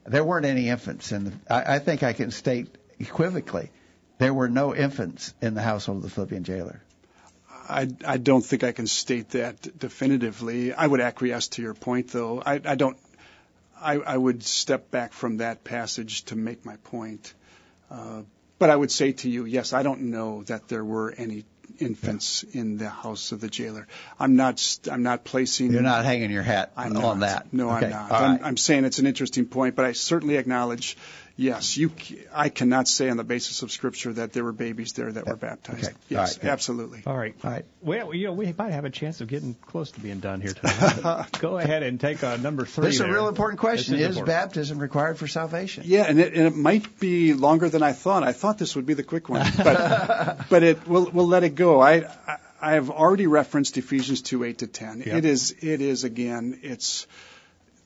There weren't any infants in the, I, I think I can state equivocally, there were no infants in the household of the Philippian jailer. I, I don't think I can state that definitively. I would acquiesce to your point, though. I, I don't. I, I would step back from that passage to make my point. Uh, but I would say to you, yes, I don't know that there were any infants in the house of the jailer. I'm not. I'm not placing. You're not hanging your hat I'm on not. that. No, Okay. I'm not. I'm, right. I'm saying it's an interesting point, but I certainly acknowledge, yes, you. c- I cannot say on the basis of Scripture that there were babies there that were baptized. Okay. Yes, right, good. absolutely. All right. All right. Well, you know, we might have a chance of getting close to being done here tonight. Go ahead and take uh, number three. This is a real important question. This Is, important. baptism required for salvation? Yeah, and it, and it might be longer than I thought. I thought this would be the quick one, but but it we'll we'll let it go. I I, I have already referenced Ephesians two eight to ten. Yeah. It is it is again it's.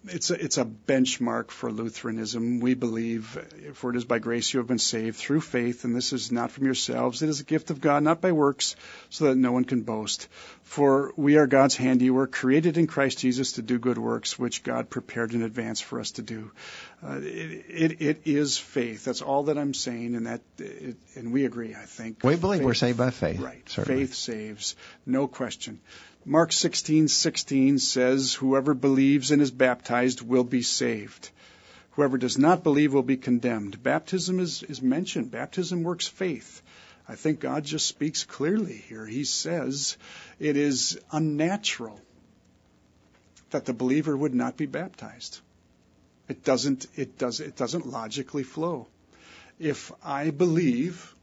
It's a, it's a benchmark for Lutheranism. We believe, for it is by grace you have been saved through faith, and this is not from yourselves. It is a gift of God, not by works, so that no one can boast. For we are God's handiwork, created in Christ Jesus to do good works, which God prepared in advance for us to do. Uh, it, it, it is faith. That's all that I'm saying, and that, it, and we agree. I think We believe we're Faith- saved by faith. Right. Certainly. Faith saves, no question. Mark 16:16 says, "Whoever believes and is baptized will be saved. Whoever does not believe will be condemned." Baptism is is mentioned. Baptism works faith. I think God just speaks clearly here. He says it is unnatural that the believer would not be baptized. It doesn't it does it doesn't logically flow. If I believe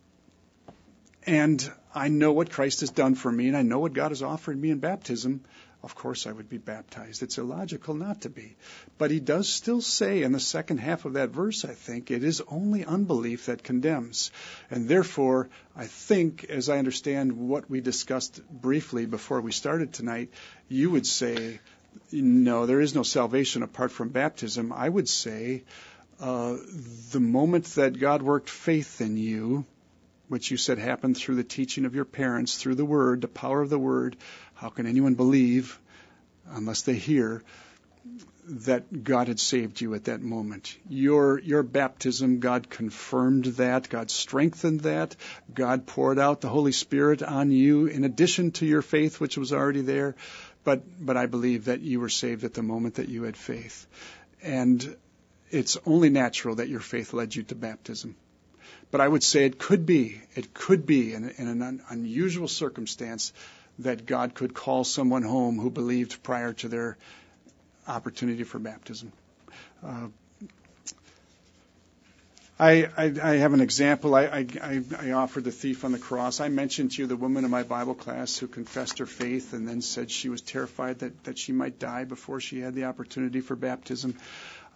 and I know what Christ has done for me, and I know what God has offered me in baptism, of course I would be baptized. It's illogical not to be. But he does still say in the second half of that verse, I think, it is only unbelief that condemns. And therefore, I think, as I understand what we discussed briefly before we started tonight, you would say, no, there is no salvation apart from baptism. I would say, uh, the moment that God worked faith in you, which you said happened through the teaching of your parents, through the Word, the power of the Word. How can anyone believe unless they hear that God had saved you at that moment? Your your baptism, God confirmed that, God strengthened that, God poured out the Holy Spirit on you in addition to your faith, which was already there. But but I believe that you were saved at the moment that you had faith, and it's only natural that your faith led you to baptism. But I would say it could be, it could be in, in an un, unusual circumstance that God could call someone home who believed prior to their opportunity for baptism. Uh, I, I, I have an example. I, I, I, offered the thief on the cross. I mentioned to you the woman in my Bible class who confessed her faith and then said she was terrified that, that she might die before she had the opportunity for baptism.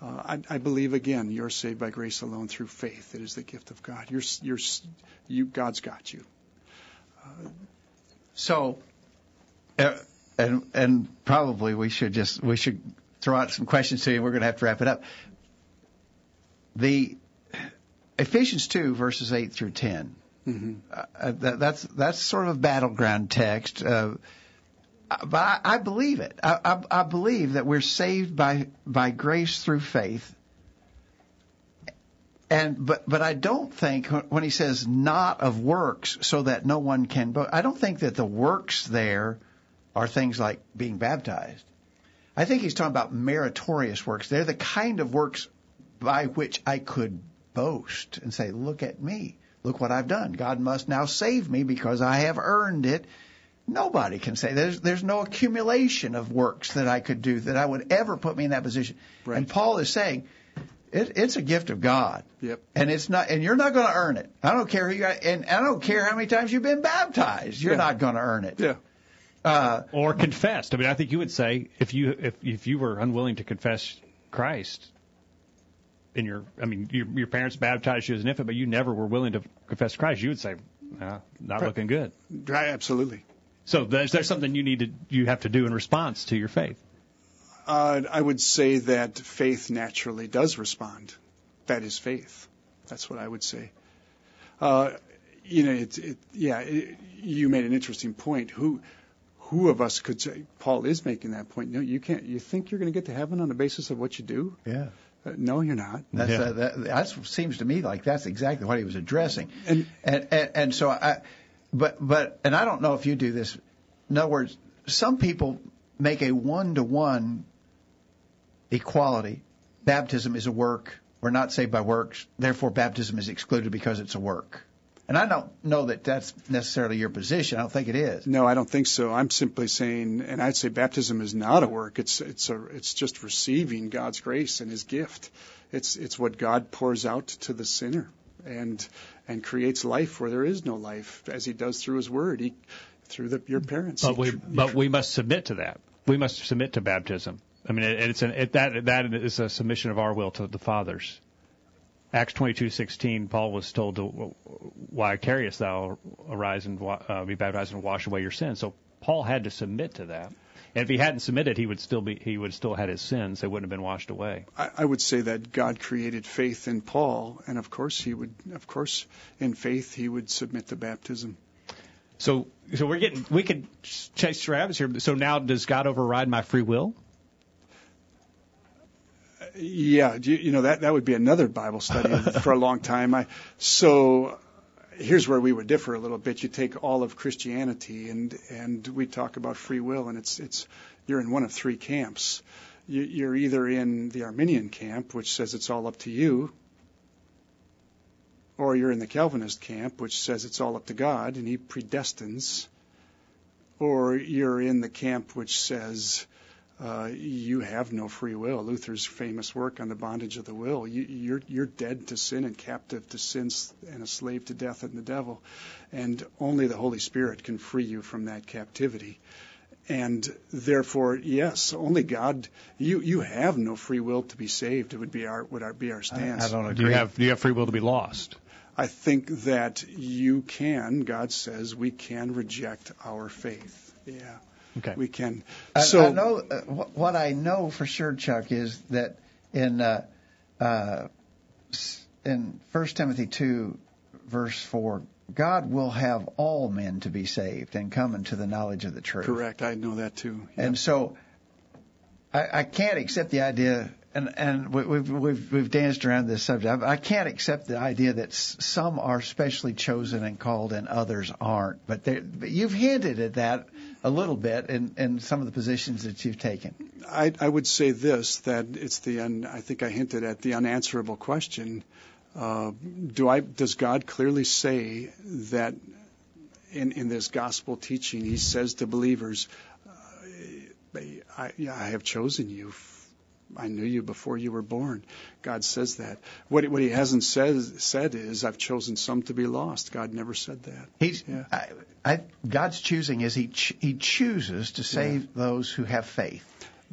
Uh, I, I believe again, you're saved by grace alone through faith. It is the gift of God. You're, you're, you, God's got you. Uh, So, uh, and and probably we should just we should throw out some questions to you. We're going to have to wrap it up. The Ephesians two verses eight through 10 Mm-hmm. Uh, that, that's that's sort of a battleground text. But I, I believe it. I, I, I believe that we're saved by by grace through faith. And but but I don't think when he says not of works, so that no one can. But I don't think that the works there are things like being baptized. I think he's talking about meritorious works. They're the kind of works by which I could boast and say, "Look at me! Look what I've done! God must now save me because I have earned it." Nobody can say there's there's no accumulation of works that I could do that I would ever put me in that position. Right. And Paul is saying it, it's a gift of God. Yep. And it's not, and you're not going to earn it. I don't care who you are, and I don't care how many times you've been baptized. You're Yeah. not going to earn it. Yeah. Uh, or confessed. I mean, I think you would say if you if if you were unwilling to confess Christ in your, I mean, your your parents baptized you as an infant, but you never were willing to confess Christ, you would say, nah, not looking good. Right, absolutely. So there's there's something you need to you have to do in response to your faith. Uh, I would say that faith naturally does respond. That is faith. That's what I would say. Uh, you know, it, it, yeah, it, you made an interesting point. Who, who of us could say? Paul is making that point. No, you can't. You think you're going to get to heaven on the basis of what you do? yeah. Uh, no, you're not. That's, Yeah. uh, that, that seems to me like that's exactly what he was addressing. And- and, and, and so I, but, but, and I don't know if you do this. In other words, some people make a one to one equality. Baptism is a work. We're not saved by works. Therefore, baptism is excluded because it's a work. And I don't know that that's necessarily your position. I don't think it is. No, I don't think so. I'm simply saying, and I'd say baptism is not a work. It's it's a it's just receiving God's grace and His gift. It's it's what God pours out to the sinner, and and creates life where there is no life, as He does through His Word. He through the, your parents. But we but we must submit to that. We must submit to baptism. I mean, it, it's an it, that that is a submission of our will to the Father's. Acts twenty two sixteen. Paul was told to, "Why carriest thou arise and uh, be baptized and wash away your sins?" So Paul had to submit to that. And if he hadn't submitted, he would still be he would still had his sins. They wouldn't have been washed away. I, I would say that God created faith in Paul, and of course He would, of course, in faith He would submit to baptism. So so we're getting we could chase rabbits here. So now does God override my free will? Uh, yeah, you, you know that that would be another Bible study for a long time. I so here's where we would differ a little bit. You take all of Christianity and and we talk about free will, and it's it's you're in one of three camps. You, you're either in the Arminian camp, which says it's all up to you, or you're in the Calvinist camp, which says it's all up to God and He predestines, or you're in the camp which says Uh, you have no free will. Luther's famous work on the bondage of the will. You, you're you're dead to sin and captive to sin and a slave to death and the devil, and only the Holy Spirit can free you from that captivity. And therefore, yes, only God. You you have no free will to be saved. It would be our would our, be our stance. I don't Do you agree. have do you have free will to be lost? I think that you can. God says we can reject our faith. Yeah, Okay. we can. I, so I know uh, what I know for sure, Chuck, is that in uh, uh, in First Timothy two, verse four, God will have all men to be saved and come into the knowledge of the truth. correct. I know that too. Yeah. And so, I, I can't accept the idea, and and we- we've we've we've danced around this subject. I can't accept the idea that some are specially chosen and called and others aren't. But, but you've hinted at that a little bit in in some of the positions that you've taken. I, I would say this that it's the un, I think I hinted at the unanswerable question. Uh, do I does God clearly say that in in this gospel teaching He says to believers, uh, I, I have chosen you. I knew you before you were born. God says that. What what He hasn't said said is I've chosen some to be lost. God never said that. He's Yeah. I, I, God's choosing is he ch- he chooses to save those who have faith.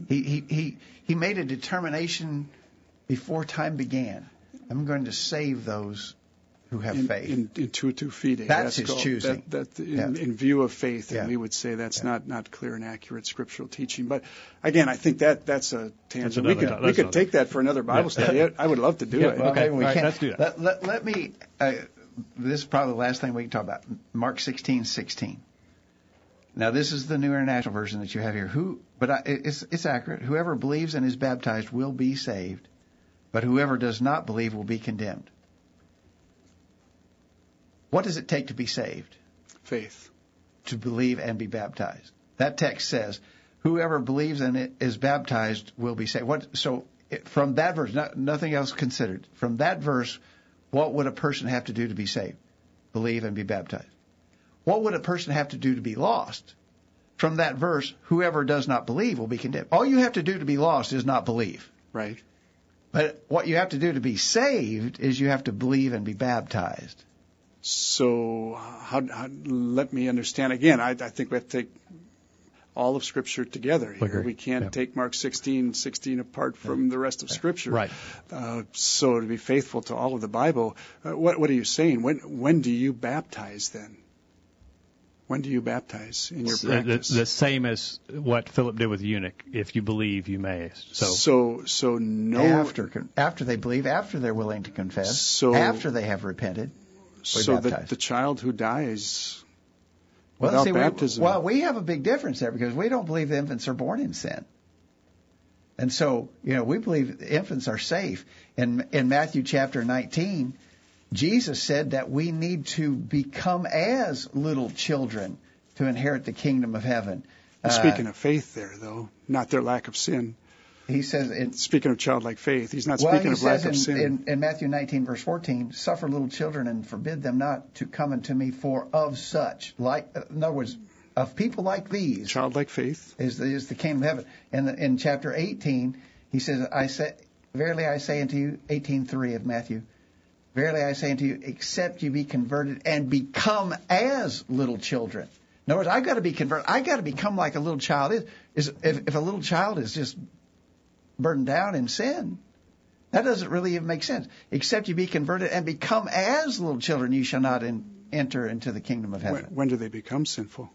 He he he he made a determination before time began. I'm going to save those who have in, faith. in, intuitu fidei. That's his called- choosing. That, that in, Yeah. in view of faith, Yeah. and we would say that's not not clear and accurate scriptural teaching. But again, I think that that's a tangent. we another could to- we could another- take that for another Bible study. I, I would love to do Yeah, it. Well, Okay, we all right, can. let's do that. Let, let, let me. Uh, this is probably the last thing we can talk about. Mark sixteen sixteen. Now this is the New International Version that you have here. Who, but I, it's it's accurate. Whoever believes and is baptized will be saved, but whoever does not believe will be condemned. What does it take to be saved? Faith. To believe and be baptized. That text says, "Whoever believes and is baptized will be saved." What? So from that verse, no, nothing else considered. From that verse, what would a person have to do to be saved? Believe and be baptized. what would a person have to do to be lost? From that verse, whoever does not believe will be condemned. All you have to do to be lost is not believe. Right. But what you have to do to be saved is you have to believe and be baptized. So, how, how, let me understand again. I, I think we have to take all of Scripture together. Here. Agree. We can't Yeah. take Mark 16, 16 apart from the rest of Scripture. Right. Uh, so, to be faithful to all of the Bible, uh, what, what are you saying? When, when do you baptize then? When do you baptize in your the, practice? the same as what Philip did with the eunuch. If you believe, you may. So, so, so no. After after they believe, after they're willing to confess, So- after they have repented. So the, baptized. the child who dies Well, without see, baptism. We, well, we have a big difference there because we don't believe infants are born in sin. And so, you know, we believe infants are safe. In in Matthew chapter 19, Jesus said that we need to become as little children to inherit the kingdom of heaven. Uh, Speaking of faith, there though, not their lack of sin. He says in Speaking of childlike faith, he's not well, speaking he of lack says of in, sin. in, in Matthew 19, verse 14, suffer little children and forbid them not to come unto me, for of such, like, in other words, of people like these, childlike faith. is the, is the kingdom of heaven. And in chapter 18, he says, I say, verily I say unto you, 18:3 of Matthew, verily I say unto you, except you be converted and become as little children. In other words, I've got to be converted. I've got to become like a little child is. Is if, if a little child is just burdened down in sin, that doesn't really even make sense. Except you be converted and become as little children, you shall not in, enter into the kingdom of heaven. when do they become sinful?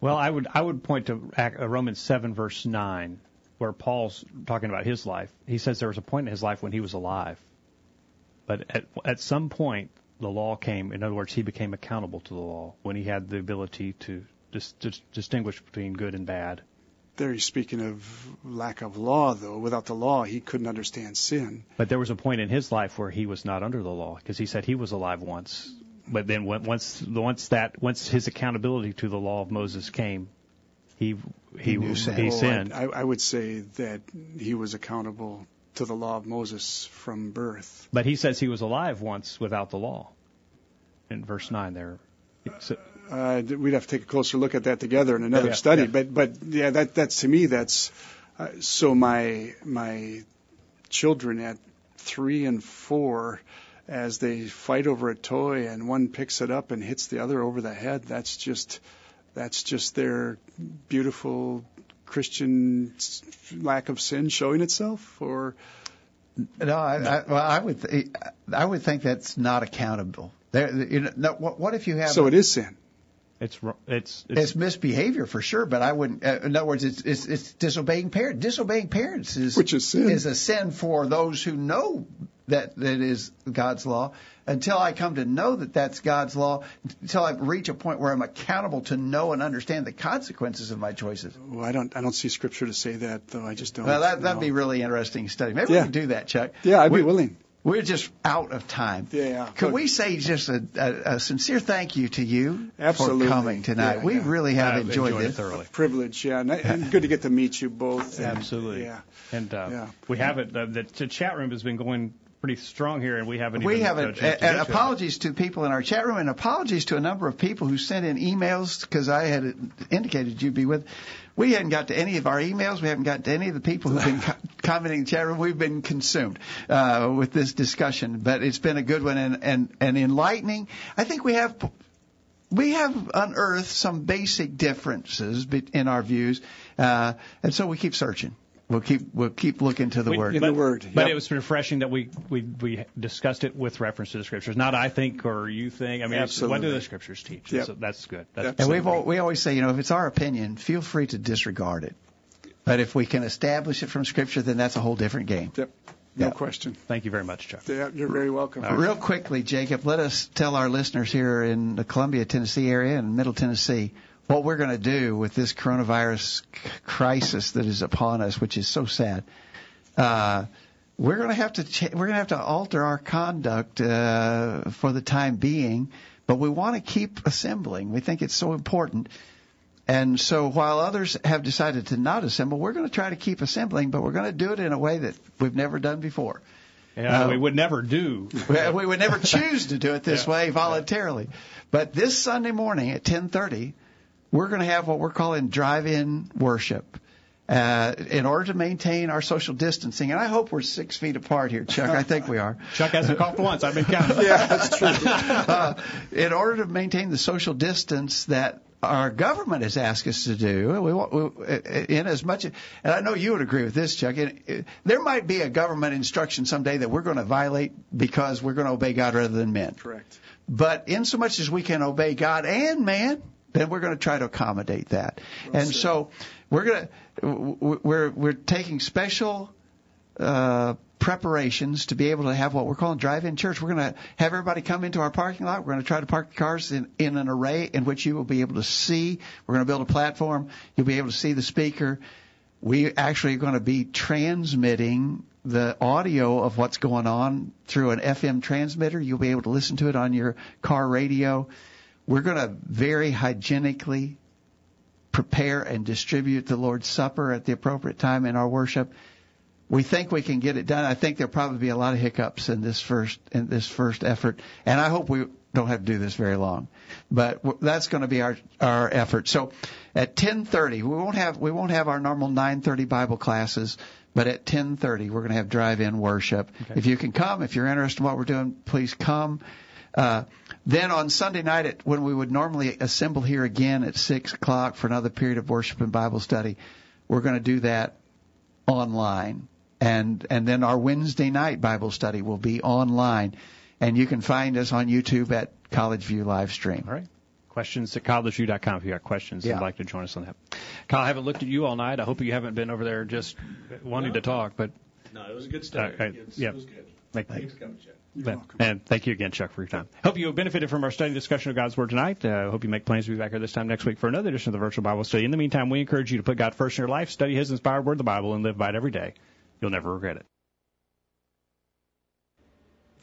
well, I would I would point to uh, Romans seven verse nine, where Paul's talking about his life. He says there was a point in his life when he was alive, but at at some point the law came. In other words, he became accountable to the law when he had the ability to dis- dis- distinguish between good and bad. There he's speaking of lack of law, though. Without the law, he couldn't understand sin. But there was a point in his life where he was not under the law because he said he was alive once. But then once once that once his accountability to the law of Moses came, he he He knew sin. he Oh, sinned. I, I would say that he was accountable to the law of Moses from birth. But he says he was alive once without the law. In verse nine, there. So, Uh, we'd have to take a closer look at that together in another Yeah, study. yeah. But but yeah, that that's to me that's uh, so my my children at three and four, as they fight over a toy and one picks it up and hits the other over the head. That's just that's just their beautiful Christian lack of sin showing itself. Or No, I, I, well, I would, th- I would think that's not accountable. There, you know, no, what, what if you have? so it is sin. It's ro- it's it's, It's misbehavior for sure, but I wouldn't. Uh, in other words, it's, it's it's disobeying parents. Disobeying parents is Which is sin. Is a sin for those who know that that is God's law. Until I come to know that that's God's law, until I reach a point where I'm accountable to know and understand the consequences of my choices. Well, I don't I don't see scripture to say that though. I just don't. Well, that that'd know. be really interesting study. Maybe Yeah. we can do that, Chuck. Yeah, I'd we, be willing. We're just out of time. Yeah, yeah. Could we say just a, a, a sincere thank you to you Absolutely. for coming tonight? Yeah, we yeah. really have I've enjoyed, enjoyed it this. thoroughly. privilege, yeah, and, and good to get to meet you both. and- Absolutely. yeah. And uh, Yeah. we haven't. Uh, the, the chat room has been going pretty strong here, and we haven't. We even, have uh, a, to and get to it. apologies to people in our chat room, and apologies to a number of people who sent in emails because I had indicated you'd be with. We hadn't got to any of our emails. We haven't got to any of the people who've been co- commenting in chat room. We've been consumed uh, with this discussion, but it's been a good one and, and, and enlightening. I think we have we have unearthed some basic differences in our views, uh, and so we keep searching. We'll keep we'll keep looking to the We- word. In but, the Word, But it was refreshing that we, we we discussed it with reference to the scriptures. Not I think or you think. I mean, it's, what do the scriptures teach? Yep. So that's good. That's Yep. And we've al- we always say, you know, if it's our opinion, feel free to disregard it. But if we can establish it from Scripture, then that's a whole different game. Yep. No Yeah. question. Thank you very much, Chuck. Yeah, you're very welcome. Real quickly, Jacob, let us tell our listeners here in the Columbia, Tennessee area and Middle Tennessee what we're going to do with this coronavirus c- crisis that is upon us, which is so sad. Uh, we're going to have to ch- we're going to have to alter our conduct uh, for the time being, but we want to keep assembling. We think it's so important. And so while others have decided to not assemble, we're going to try to keep assembling, but we're going to do it in a way that we've never done before. Yeah, uh, we would never do. we would never choose to do it this yeah. way voluntarily. But this Sunday morning at 10:30, we're going to have what we're calling drive-in worship. Uh, in order to maintain our social distancing, and I hope we're six feet apart here, Chuck. I think we are. Chuck hasn't coughed once. I've been counting. yeah, that's true. uh, in order to maintain the social distance that our government has asked us to do. We want, we, in as much, and I know you would agree with this, Chuck. In, there might be a government instruction someday that we're going to violate because we're going to obey God rather than men. Correct. But in so much as we can obey God and man, then we're going to try to accommodate that. Well and said. so we're going to we're we're taking special uh, preparations to be able to have what we're calling drive-in church. We're going to have everybody come into our parking lot. We're going to try to park the cars in, in an array in which you will be able to see. We're going to build a platform. You'll be able to see the speaker. We actually are going to be transmitting the audio of what's going on through an FM transmitter. You'll be able to listen to it on your car radio. We're going to very hygienically prepare and distribute the Lord's Supper at the appropriate time in our worship we think we can get it done. I think there'll probably be a lot of hiccups in this first in this first effort, and I hope we don't have to do this very long. But that's going to be our our effort. So at 10:30, we won't have we won't have our normal 9:30 Bible classes, but at 10:30 we're going to have drive-in worship. Okay. If you can come, if you're interested in what we're doing, please come. Uh, then on Sunday night, at, when we would normally assemble here again at six o'clock for another period of worship and Bible study, we're going to do that online and and then our Wednesday night Bible study will be online, and you can find us on YouTube at College View live stream. All right. Questions at collegeview.com if you got questions yeah. and like to join us on that. Kyle, I haven't looked at you all night. I hope you haven't been over there just wanting no. to talk, but no, it was a good study. Uh, it, yeah. it was good. Thank, Thanks for coming, Chuck. You're welcome. And thank you again, Chuck, for your time. Hope you have benefited from our study discussion of God's Word tonight. Uh, hope you make plans to be back here this time next week for another edition of the Virtual Bible Study. In the meantime, we encourage you to put God first in your life, study His inspired Word, the Bible, and live by it every day. You'll never regret it.